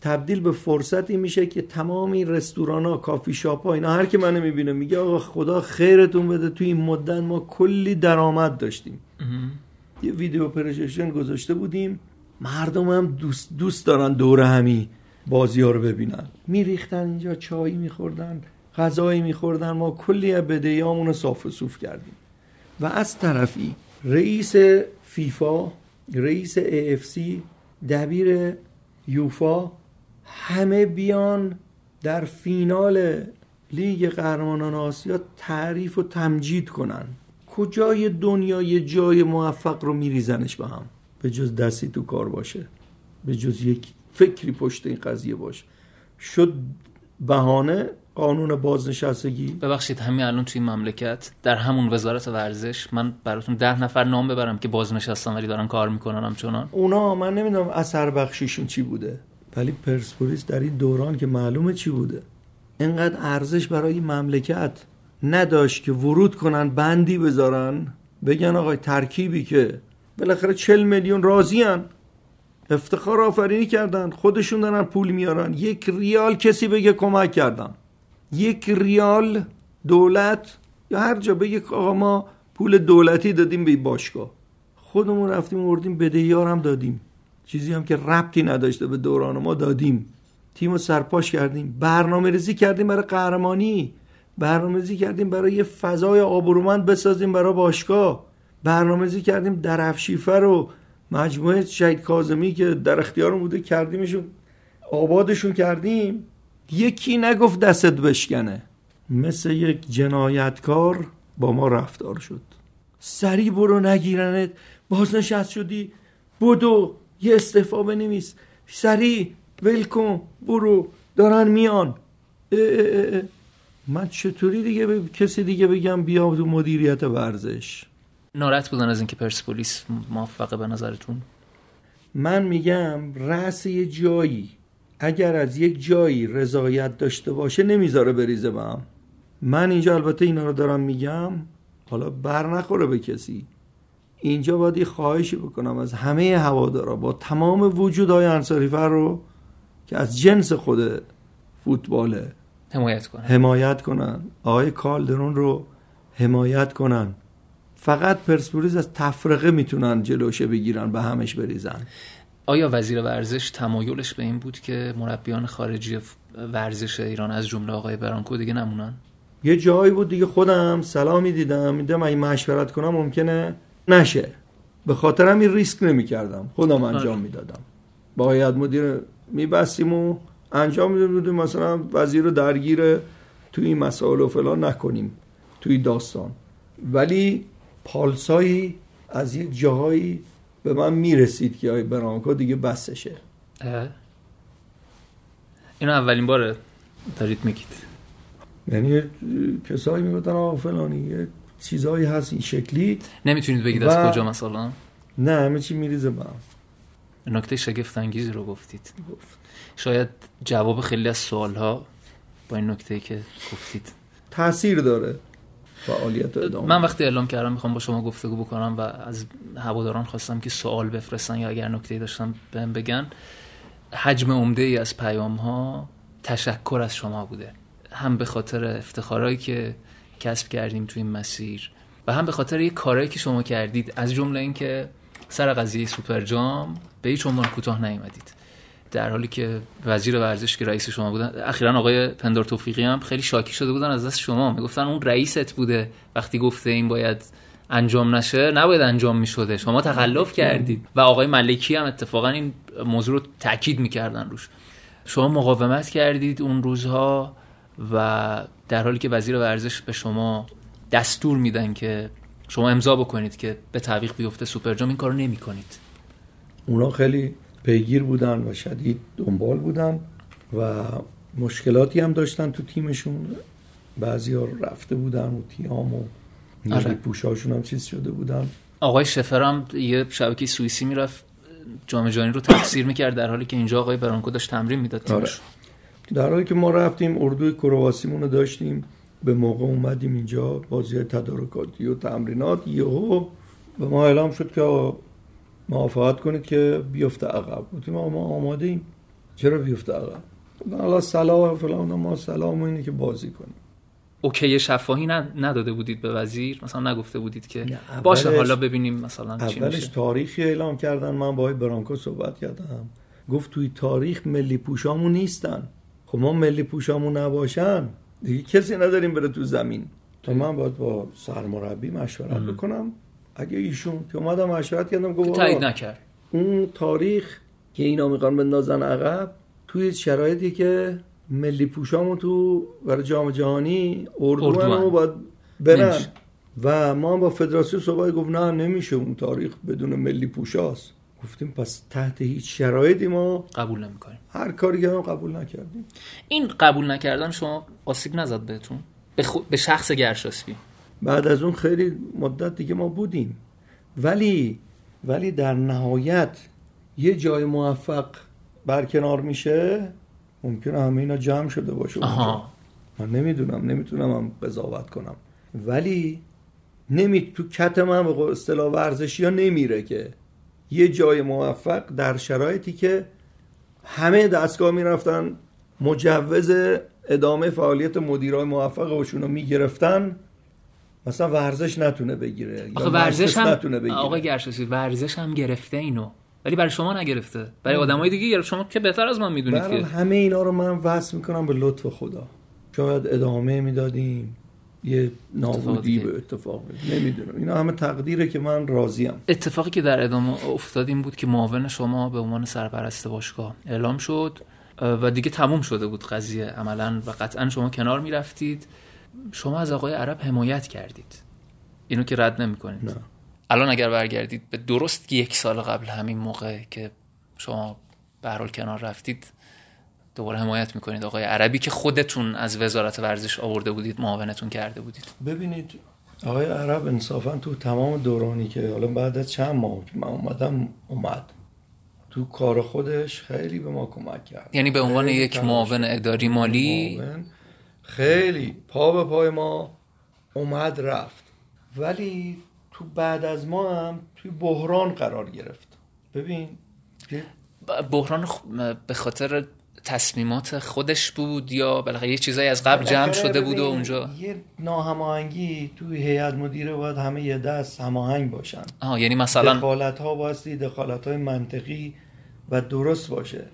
تبدیل به فرصتی میشه که تمام این رستوران ها کافی شاپ ها اینا هر که منو می‌بینه میگه آقا خدا خیرتون بده توی این مدت ما کلی درآمد داشتیم. یه ویدیو پرژشن گذاشته بودیم مردم هم دوست, دوست دارن دور همی بازی ها رو ببینن. میریختن اینجا چایی میخوردن غذایی میخوردن ما کلی بدهیامون رو صاف و صوف کردیم. و از طرفی رئیس فیفا رئیس AFC دبیر یوفا همه بیان در فینال لیگ قهرمانان آسیا تعریف و تمجید کنن. کجای دنیا یه جای موفق رو میریزنش به هم؟ به جز دستی تو کار باشه. به جز یک فکری پشت این قضیه باشه. شد بهانه قانون بازنشستگی؟ ببخشید همین الان توی مملکت در همون وزارت ورزش من براتون ده نفر نام ببرم که بازنشستن ولی دارن کار می‌کنن همچنان. اونا من نمی‌دونم اثر بخشیشون چی بوده. ولی پرسپولیس در این دوران که معلومه چی بوده. اینقدر ارزش برای مملکت نداشت که ورود کنن بندی بذارن. بگن آقای ترکیبی که بالاخره چل میلیون راضیان افتخار آفرینی کردن خودشون دارن پول میارن. یک ریال کسی بگه کمک کردم. یک ریال دولت یا هر جا بگه آقا ما پول دولتی دادیم به باشگاه. خودمون رفتیم وردیم بدهیار هم دادیم. چیزی هم که ربطی نداشته به دوران ما دادیم. تیم رو سرپاش کردیم. برنامه ریزی کردیم برای قهرمانی. برنامه ریزی کردیم برای یه فضای آبرومند بسازیم برای باشگاه. برنامه ریزی کردیم درفشیفه رو. مجموعه شهید کازمی که در اختیار بوده کردیمشون آبادشون کردیم. یکی نگفت دستت بشکنه. مثل یک جنایتکار با ما رفتار شد. سری برو نگیرنت. بازنشست شدی. بدو یه استعفا بنویس. سری ولکن برو. دارن میان. اه اه اه من چطوری دیگه به کسی دیگه بگم بیا تو مدیریت ورزش؟ ناراحت بودن از اینکه پرسپولیس موفقه به نظرتون؟ من میگم رأس یه جایی اگر از یک جایی رضایت داشته باشه نمی‌ذاره بریزه به هم. من اینجا البته اینا رو دارم میگم حالا بر نخوره به کسی. اینجا باید یه خواهشی بکنم از همه هوادارا با تمام وجود های انصاری فر رو که از جنس خود فوتباله حمایت کنن. حمایت کنن. آقای کالدرون رو حمایت کنن. فقط پرسپولیس از تفرقه می‌تونن جلوشه بگیرن به همش بریزن. آیا وزیر ورزش تمایلش به این بود که مربیان خارجی ورزش ایران از جمله آقای برانکو دیگه نمونن؟ یه جایی بود دیگه خودم سلامی دیدم میدم اگه مشورت کنم ممکنه نشه. به خاطر همین ریسک نمی کردم خودم انجام می‌دادم. با هیئت مدیر میبستیم و انجام می‌دادیم. مثلا وزیر رو درگیر توی این مسائل و فلان نکنیم. توی داستان. ولی پالسایی از یک جاهایی به من می‌رسید که آی برانکو دیگه بسشه. اینو اولین باره دارید میگید. یعنی کسایی می‌گفتن آقا فلانی یه چیزایی هست این شکلی. نمی‌تونید بگید و- از کجا مثلا؟ نه همه چی میریزه به نکته شگفت انگیزی رو گفتید. شاید جواب خیلی از سوال ها با این نکته که گفتید. تاثیر داره. فعالیت ادامه من وقتی اعلام کردم می‌خوام با شما گفتگو بکنم و از هواداران خواستم که سوال بفرستن یا اگر نکته داشتن بهم بگن حجم عمده ای از پیام ها تشکر از شما بوده. هم به خاطر افتخارهایی که کسب کردیم توی این مسیر و هم به خاطر یه کارهایی که شما کردید. از جمله اینکه سر قضیه سوپر جام به هیچ عنوان کوتاه نیومدید. در حالی که وزیر ورزش که رئیس شما بودن اخیرا آقای پندار توفیقی هم خیلی شاکی شده بودن از دست شما. می‌گفتن اون رئیست بوده. وقتی گفته این باید انجام نشه نباید انجام می‌شده. شما تخلف کردید. و آقای ملکی هم اتفاقا این موضوع رو تاکید می‌کردن روش. شما مقاومت کردید اون روزها و در حالی که وزیر ورزش به شما دستور میدن که شما امضا بکنید که به تعویق بیفته سوپر جام این کارو نمی‌کنید. اونا خیلی پیگیر بودن و شدید دنبال بودن و مشکلاتی هم داشتن تو تیمشون بعضی ها رفته بودن و تیام و آره. پوشاشون هم چیز شده بودن آقای شفر هم یه شبکه سوئیسی می‌رفت جام جهانی رو تفسیر می‌کرد در حالی که اینجا آقای برانکو داشت تمرین می‌داد آره. تیمش در حالی که ما رفتیم اردوی کرواسیمون رو داشتیم به موقع اومدیم اینجا بازی تدارکاتی و تمرینات یهو به ما اعلام شد که موافقت کنید که بیفته عقب. گفتیم ما آماده ایم چرا بیفته عقب؟ حالا سلام فلان ما سلام اینه که بازی کنیم. اوکی شفاهی ند- نداده بودید به وزیر؟ مثلا نگفته بودید که باشه حالا ببینیم مثلا چی اولش میشه. تاریخی اعلام کردن. من با آقای برانکو صحبت کردم. گفت توی تاریخ ملی پوشامون نیستن. خب ما ملی پوشامون نباشن. دیگه کسی نداریم بره تو زمین. تا من باید با سرمربی مشورت بکنم. اگه ایشون که اومدم مشورت کردم گفت تایید نکرد. اون تاریخ که اینا می‌خوان بندازن عقب توی شرایطی که ملی پوشامون تو برای جام جهانی اردوان. اردوان. باید برن. نمیشه. و ما با فدراسیون صحبت گفت نه نمیشه اون تاریخ بدون ملی پوشاست. گفتیم پس تحت هیچ شرایطی ما قبول نمی‌کنیم. هر کاری که قبول نکردیم. این قبول نکردن شما آسیب نزد بهتون؟ به, خو- به شخص گرشاسبی بعد از اون خیلی مدت دیگه ما بودیم. ولی ولی در نهایت یه جای موفق برکنار میشه ممکنه همه اینا جمع شده باشه. آها. من نمی‌دونم نمی‌تونم هم قضاوت کنم. ولی نمی تو کت من به اصطلاح ورزشی ها نمیره که یه جای موفق در شرایطی که همه دستگاه می‌رفتن مجوز ادامه فعالیت مدیرای موفقشون رو می‌گرفتن مثلا ورزش نتونه بگیره آخه ورزش هم نتونه بگیره. آقای گرشاسی ورزش هم گرفته اینو. ولی برای شما نگرفته. برای آدمای دیگه گرفت. شما که بهتر از من می‌دونید که. همه اینا رو من وصل می‌کنم به لطف خدا. شاید ادامه می‌دادیم. یه نابودی. به اتفاق. نمی‌دونم. اینا همه تقدیره که من راضیم. اتفاقی که در ادامه افتاد این بود که معاون شما به عنوان سرپرست باشگاه اعلام شد و دیگه تموم شده بود قضیه عملا و قطعا شما کنار می‌رفتید. شما از آقای عرب حمایت کردید. اینو که رد نمی کنید نه. الان اگر برگردید به درست یک سال قبل همین موقع که شما به کنار رفتید دوباره حمایت می‌کنید. آقای عربی که خودتون از وزارت ورزش آورده بودید معاونتون کرده بودید. ببینید آقای عرب انصافا تو تمام دورانی که حالا بعد از چند ماه که من اومدم اومد. تو کار خودش خیلی به ما کمک کرد. یعنی به عنوان یک معاون. اداری مالی؟ معاون. خیلی پا به پای ما اومد رفت. ولی تو بعد از ما هم توی بحران قرار گرفت. ببین بحران خ- به خاطر تصمیمات خودش بود یا بالاخره یه چیزایی از قبل جمع شده بود و اونجا؟ یه ناهماهنگی توی هیئت مدیره باید همه یه دست هماهنگ باشن. آها یعنی مثلا دخالت ها بایستی دخالت های منطقی و درست باشه.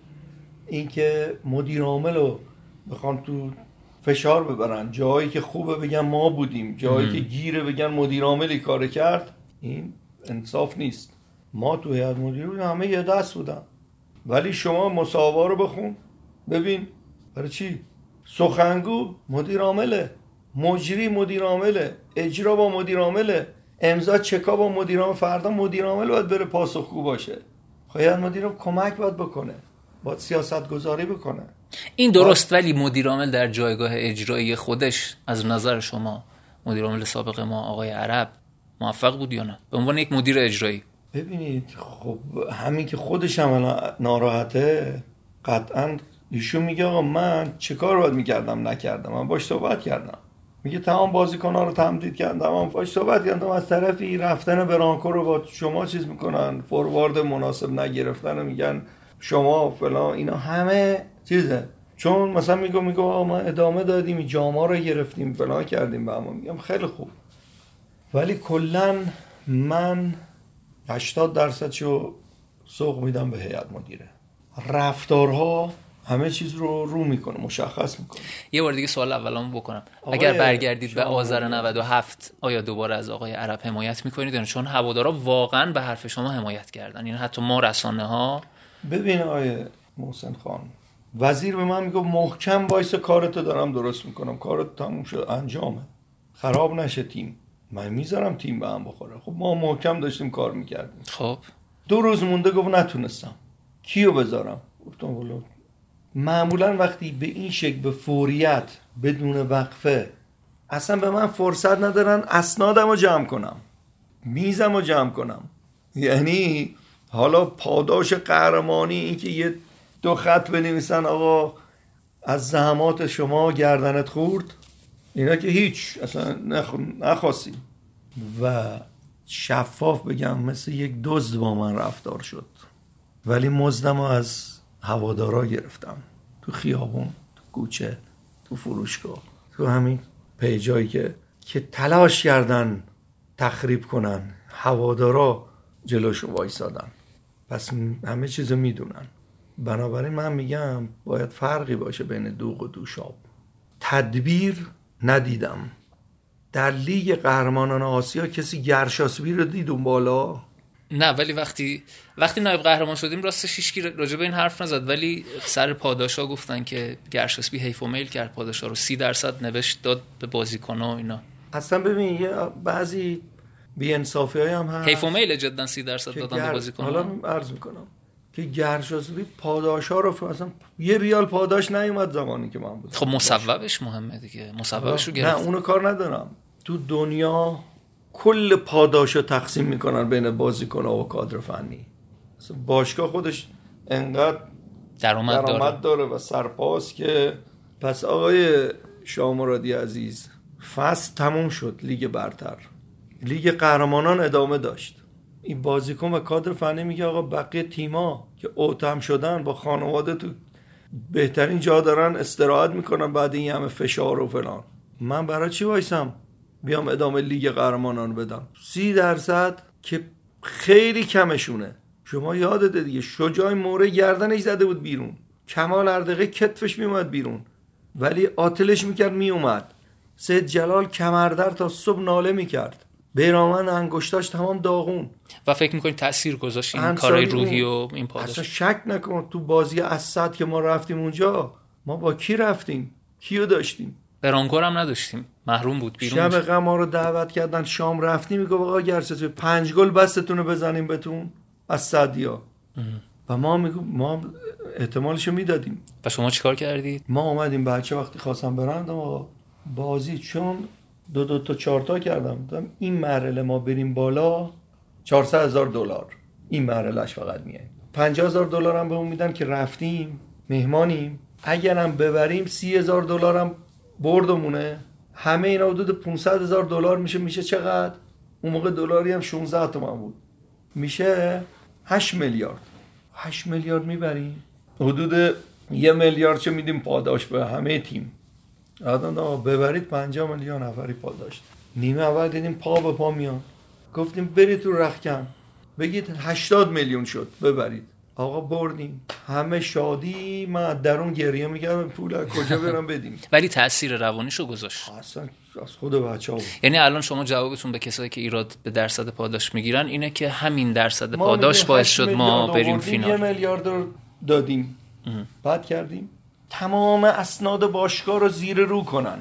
اینکه مدیر عامل رو بخوان تو فشار ببرن. جایی که خوبه بگن ما بودیم. جایی که گیره بگن مدیر عاملی کار کرد این انصاف نیست. ما تو هیئت مدیره بودیم همه یه دست بودن. ولی شما مصاحبه رو بخون. ببین برای چی؟ سخنگو مدیر عامله. مجری مدیر عامله. اجرا با مدیر عامله. امضا چکا با مدیر عامل. فردا مدیر عامل باید بره پاسخگو باشه. خب هیئت مدیره کمک باید بکنه. باید سیاست گذاری بکنه. این درست ولی مدیر عامل در جایگاه اجرایی خودش از نظر شما مدیر عامل سابق ما آقای عرب موفق بود یا نه؟ به عنوان یک مدیر اجرایی. ببینید خب همین که خودش هم ناراحته قطعا ایشون میگه آقا من چه کار باید می‌کردم نکردم؟ من باش صحبت کردم. میگه تمام بازیکن ها رو تمدید کردم. من باش صحبت کردم. از طرفی رفتن برانکو رو با شما چیز می‌کنن فوروارد مناسب نگرفتن میگن شما فلان اینا همه چیزه؟ چون مثلا میگو میگو ما ادامه دادیم جاما رو گرفتیم فلان کردیم به اما میگم خیلی خوب. ولی کلا من 80 درصد شو سوق میدم به هیئت مدیره. رفتارها همه چیز رو رو می‌کنه مشخص می‌کنه. یه بار دیگه سوال اولامو بکنم. اگر برگردید به آذر 97 آیا دوباره از آقای عرب حمایت می‌کنید؟ چون هوادارا واقعا به حرف شما حمایت کردن. یعنی حتی ما رسانه ها ببین آقای محسن خان وزیر به من میگه محکم وایس کارتو دارم درست می‌کنم. کارت تموم شد انجامه. خراب نشه تیم. من می‌ذارم تیم به هم بخوره. خب ما محکم داشتیم کار می‌کردیم. خب. دو روز مونده گفت نتونستم. کیو بذارم؟ گفتم والا معمولا وقتی به این شکل به فوریت بدون وقفه اصلا به من فرصت ندارن اسنادم رو جمع کنم. میزم رو جمع کنم. یعنی حالا پاداش قهرمانی اینکه یه دو خط بنویسن آقا از زحمات شما گردنت خورد؟ اینا که هیچ اصلا نخ... نخواستی و شفاف بگم مثل یک دزد با من رفتار شد. ولی مزدم از هوادارا گرفتم. تو خیابون تو کوچه تو فروشگاه تو همین پیجایی که که تلاش کردن تخریب کنن. هوادارا جلوش وایسادن. پس همه چیز می‌دونن. بنابراین من میگم باید فرقی باشه بین دوغ و دوشاب. تدبیر ندیدم. در لیگ قهرمانان آسیا کسی گرشاسبی رو دید اون بالا؟ نه ولی وقتی وقتی نایب قهرمان شدیم راستش هیچ راجع به این حرف نزد. ولی سر پاداشا گفتن که گرشاسبی حیف و میل کرد. پاداشا رو سی درصد نوشت داد به بازیکن‌ها و اینا. اصلا ببین یه بعضی بی انصافی هم هست. حیف و میل جدا سی درصد دادن به بازیکن‌ها حالا عرض می‌کنم. که گرشاسبی پاداش ها رو اصلا یه ریال پاداش نیومد زمانی که من بود خب مصوبش مهمه دیگه. مصوبش رو گرفت. نه اونو کار ندارم. تو دنیا کل پاداش رو تقسیم می‌کنن بین بازیکن و کادر فنی. باشگاه خودش انقدر درآمد داره. داره و سرپاس که پس آقای شامرادی عزیز فصل تموم شد لیگ برتر. لیگ قهرمانان ادامه داشت. این بازیکن و کادر فنی میگه آقا بقیه تیما که اوت هم شدن با خانواده تو بهترین جا دارن استراحت می‌کنن بعد این همه فشار و فلان. من برای چی وایسم؟ بیام ادامه لیگ قهرمانان بدم. سی درصد که خیلی کمشونه. شما یادته دیگه شجاع مهره گردنش زده بود بیرون. کمال اردقه کتفش میومد بیرون. ولی آتلش می‌کرد میومد سید جلال کمردر تا صبح ناله می‌کرد. بیرامن انگشتاش تمام داغون. و فکر می‌کنی تاثیر گذاشت این کارهای روحی و این پاداش؟ اصلا شک نکن تو بازی اسد که ما رفتیم اونجا ما با کی رفتیم؟ کیو داشتیم؟ برانکور هم نداشتیم. محروم بود بیرون شب غم رو دعوت کردن شام رفتیم میگه آقا گرسه پنج گل بستتون رو بزنیم بهتون از صدیا و ما میگو ما احتمالشو می‌دادیم. و شما چیکار کردید؟ ما اومدیم بچه وقتی خواستم برندم آقا بازی چون دو دو تا چهار تا کردم. این مرحله ما بریم بالا 400 هزار دلار. این مرحلهش فقط میاد 50 هزار دلار هم به اون میدن که رفتیم مهمانیم. اگرم ببریم سی هزار دلار هم بردمونه. همه اینا حدود 500 هزار دلار میشه. میشه چقدر؟ اون موقع دلاری هم 16 تومن بود. میشه 8 میلیارد. 8 میلیارد می‌بریم. حدود یه میلیارد چه میدیم پاداش به همه تیم. آدم ببرید 5 میلیون نفری پاداش نیمه اول دیدیم پا به پا میان. گفتیم برید تو رخکن بگید 80 میلیون شد ببرید. آقا بردیم. همه شادی من درون گریه می‌کردم پول کجا برم بدیم؟ ولی تاثیر روانیشو گذاشت. اصلا از خود بچه ها بود. یعنی الان شما جوابتون به کسایی که ایراد به درصد پاداش می‌گیرن اینه که همین درصد پاداش باعث شد ما بریم فینال. یه میلیارد دادیم. بعد کردیم؟ تمام اسناد باشگاه رو زیر رو کنن.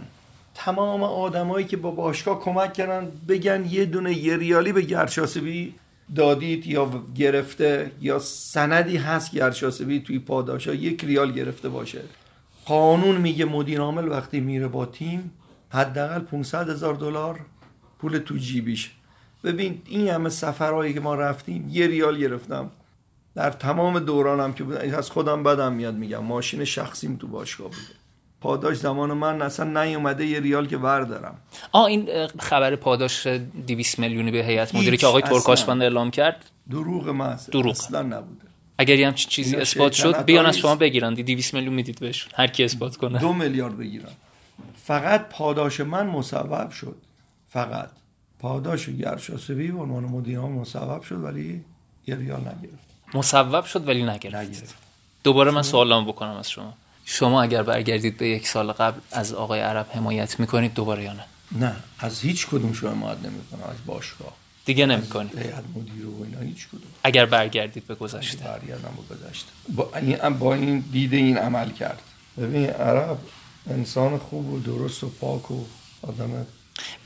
تمام آدمایی که با باشگاه کمک کردن بگن یه دونه یه ریالی به گرشاسبی دادید یا گرفته یا سندی هست گرشاسبی توی پاداش یک ریال گرفته باشه. قانون میگه مدیر عامل وقتی میره با تیم حداقل 500 هزار دلار پول تو جیبیش. ببین این همه سفرهایی که ما رفتیم یه ریال گرفتم. در تمام دورانم که از خودم بدم میاد میگم ماشین شخصیم تو باشگاه بوده پاداش زمان من اصلا نیومده یه ریال که بردارم آ این خبر پاداش 200 میلیونی به هیئت مدیره که آقای ترکاشفند اعلام کرد؟ دروغ محض دروغ. اصلا نبوده. اگر یه همچین چیزی اثبات شد بیان از شما بگیرن 200 میلیون می‌دید بهشون. هر کی اثبات کنه. دو میلیارد بگیرن. فقط پاداش من مصوب شد. فقط. پاداش گرشاسبی به عنوان مدیر مصوب شد ولی یه ریال نگرفت. مصوب شد ولی نگرفت, نگرفت. دوباره من سوالام بکنم از شما. شما اگر برگردید به یک سال قبل از آقای عرب حمایت می‌کنید دوباره یا نه؟ نه از هیچ کدوم شما حمایت نمی‌کنم از باشگاه. دیگه نمی‌کنید. هیئت مدیره و اینا هیچ کدوم. اگر برگردید به گذشته. برگردم به گذشته. با این با این دیده این عملکرد. ببین عرب انسان خوب و درست و پاک و آدم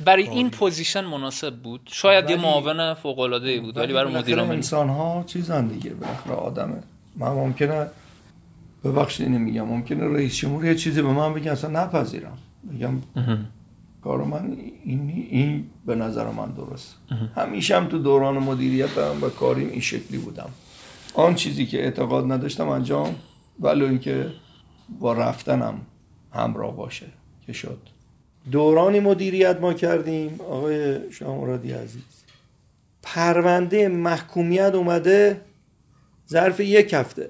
برای این position مناسب بود. شاید یه معاون فوق العاده ای بود ولی برای مدیر عامل انسان ها چیزن دیگه بالاخره آدمه. من ممکنه ببخشید اینو میگم ممکنه رئیس جمهور یه چیزی به من بگه اصلا نپذیرم. میگم کار من این, این به نظر من درست. همیشه هم تو دوران مدیریت و کاریم این شکلی بودم. آن چیزی که اعتقاد نداشتم انجام ولی اینکه با رفتنم همراه باشه که شد. دورانی مدیریت ما کردیم. آقای شامرادی عزیز. پرونده محکومیت اومده ظرف یک هفته.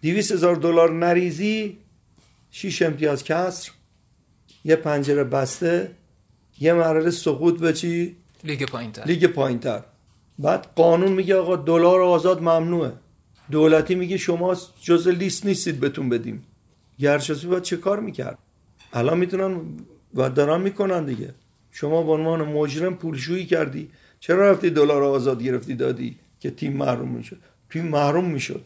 دیویس هزار دلار نریزی شیش امتیاز کسر یه پنجره بسته یه مرحله سقوط به چی؟ لیگ پایینتر. لیگ پایینتر. بعد قانون میگه آقا دلار آزاد ممنوعه. دولتی میگه شما جز لیست نیستید بتون بدیم. گرشاسی باید چه کار می‌کرد؟ الان می‌تونن و دارن می‌کنن دیگه. شما به عنوان مجرم پولشویی کردی. چرا رفتی دلار آزاد گرفتی دادی که تیم محروم می‌شد؟ تیم محروم می‌شد.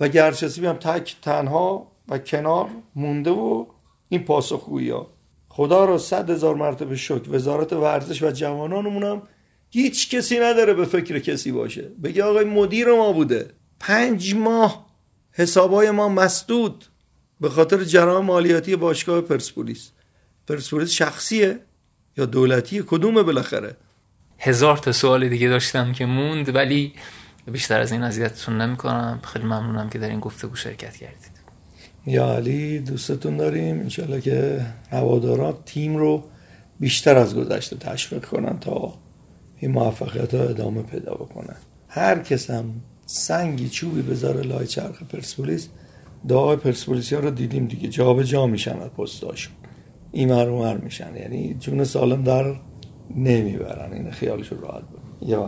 و گرچسی هم تک تنها و کنار مونده و این پاسخگویی ها خدا را صد هزار مرتبه شکر. وزارت ورزش و جوانانمون هم هیچ کسی نداره به فکر کسی باشه. بگه آقای مدیر ما بوده. پنج ماه حسابای ما مسدود. به خاطر جرام مالیاتی باشگاه پرسپولیس. پرسپولیس شخصیه یا دولتیه؟ کدومه بالاخره؟ هزار تا سوال دیگه داشتم که موند ولی بیشتر از این اذیتتون نمی‌کنم. خیلی ممنونم که در این گفتگو شرکت کردید. یا علی دوستتون داریم. انشالله که هواداران تیم رو بیشتر از گذشته تشویق کنن تا این موفقیت ها ادامه پیدا بکنن. هر کس هم سنگی چوبی بذاره لای چرخ پرسپولیس دعای پرسپولیسی ها رو دیدیم دیگه. جا به جا میشن از پستاشون. این هر میشن. یعنی جون سالم در نمی‌برن. این خیالشون راحت بود یه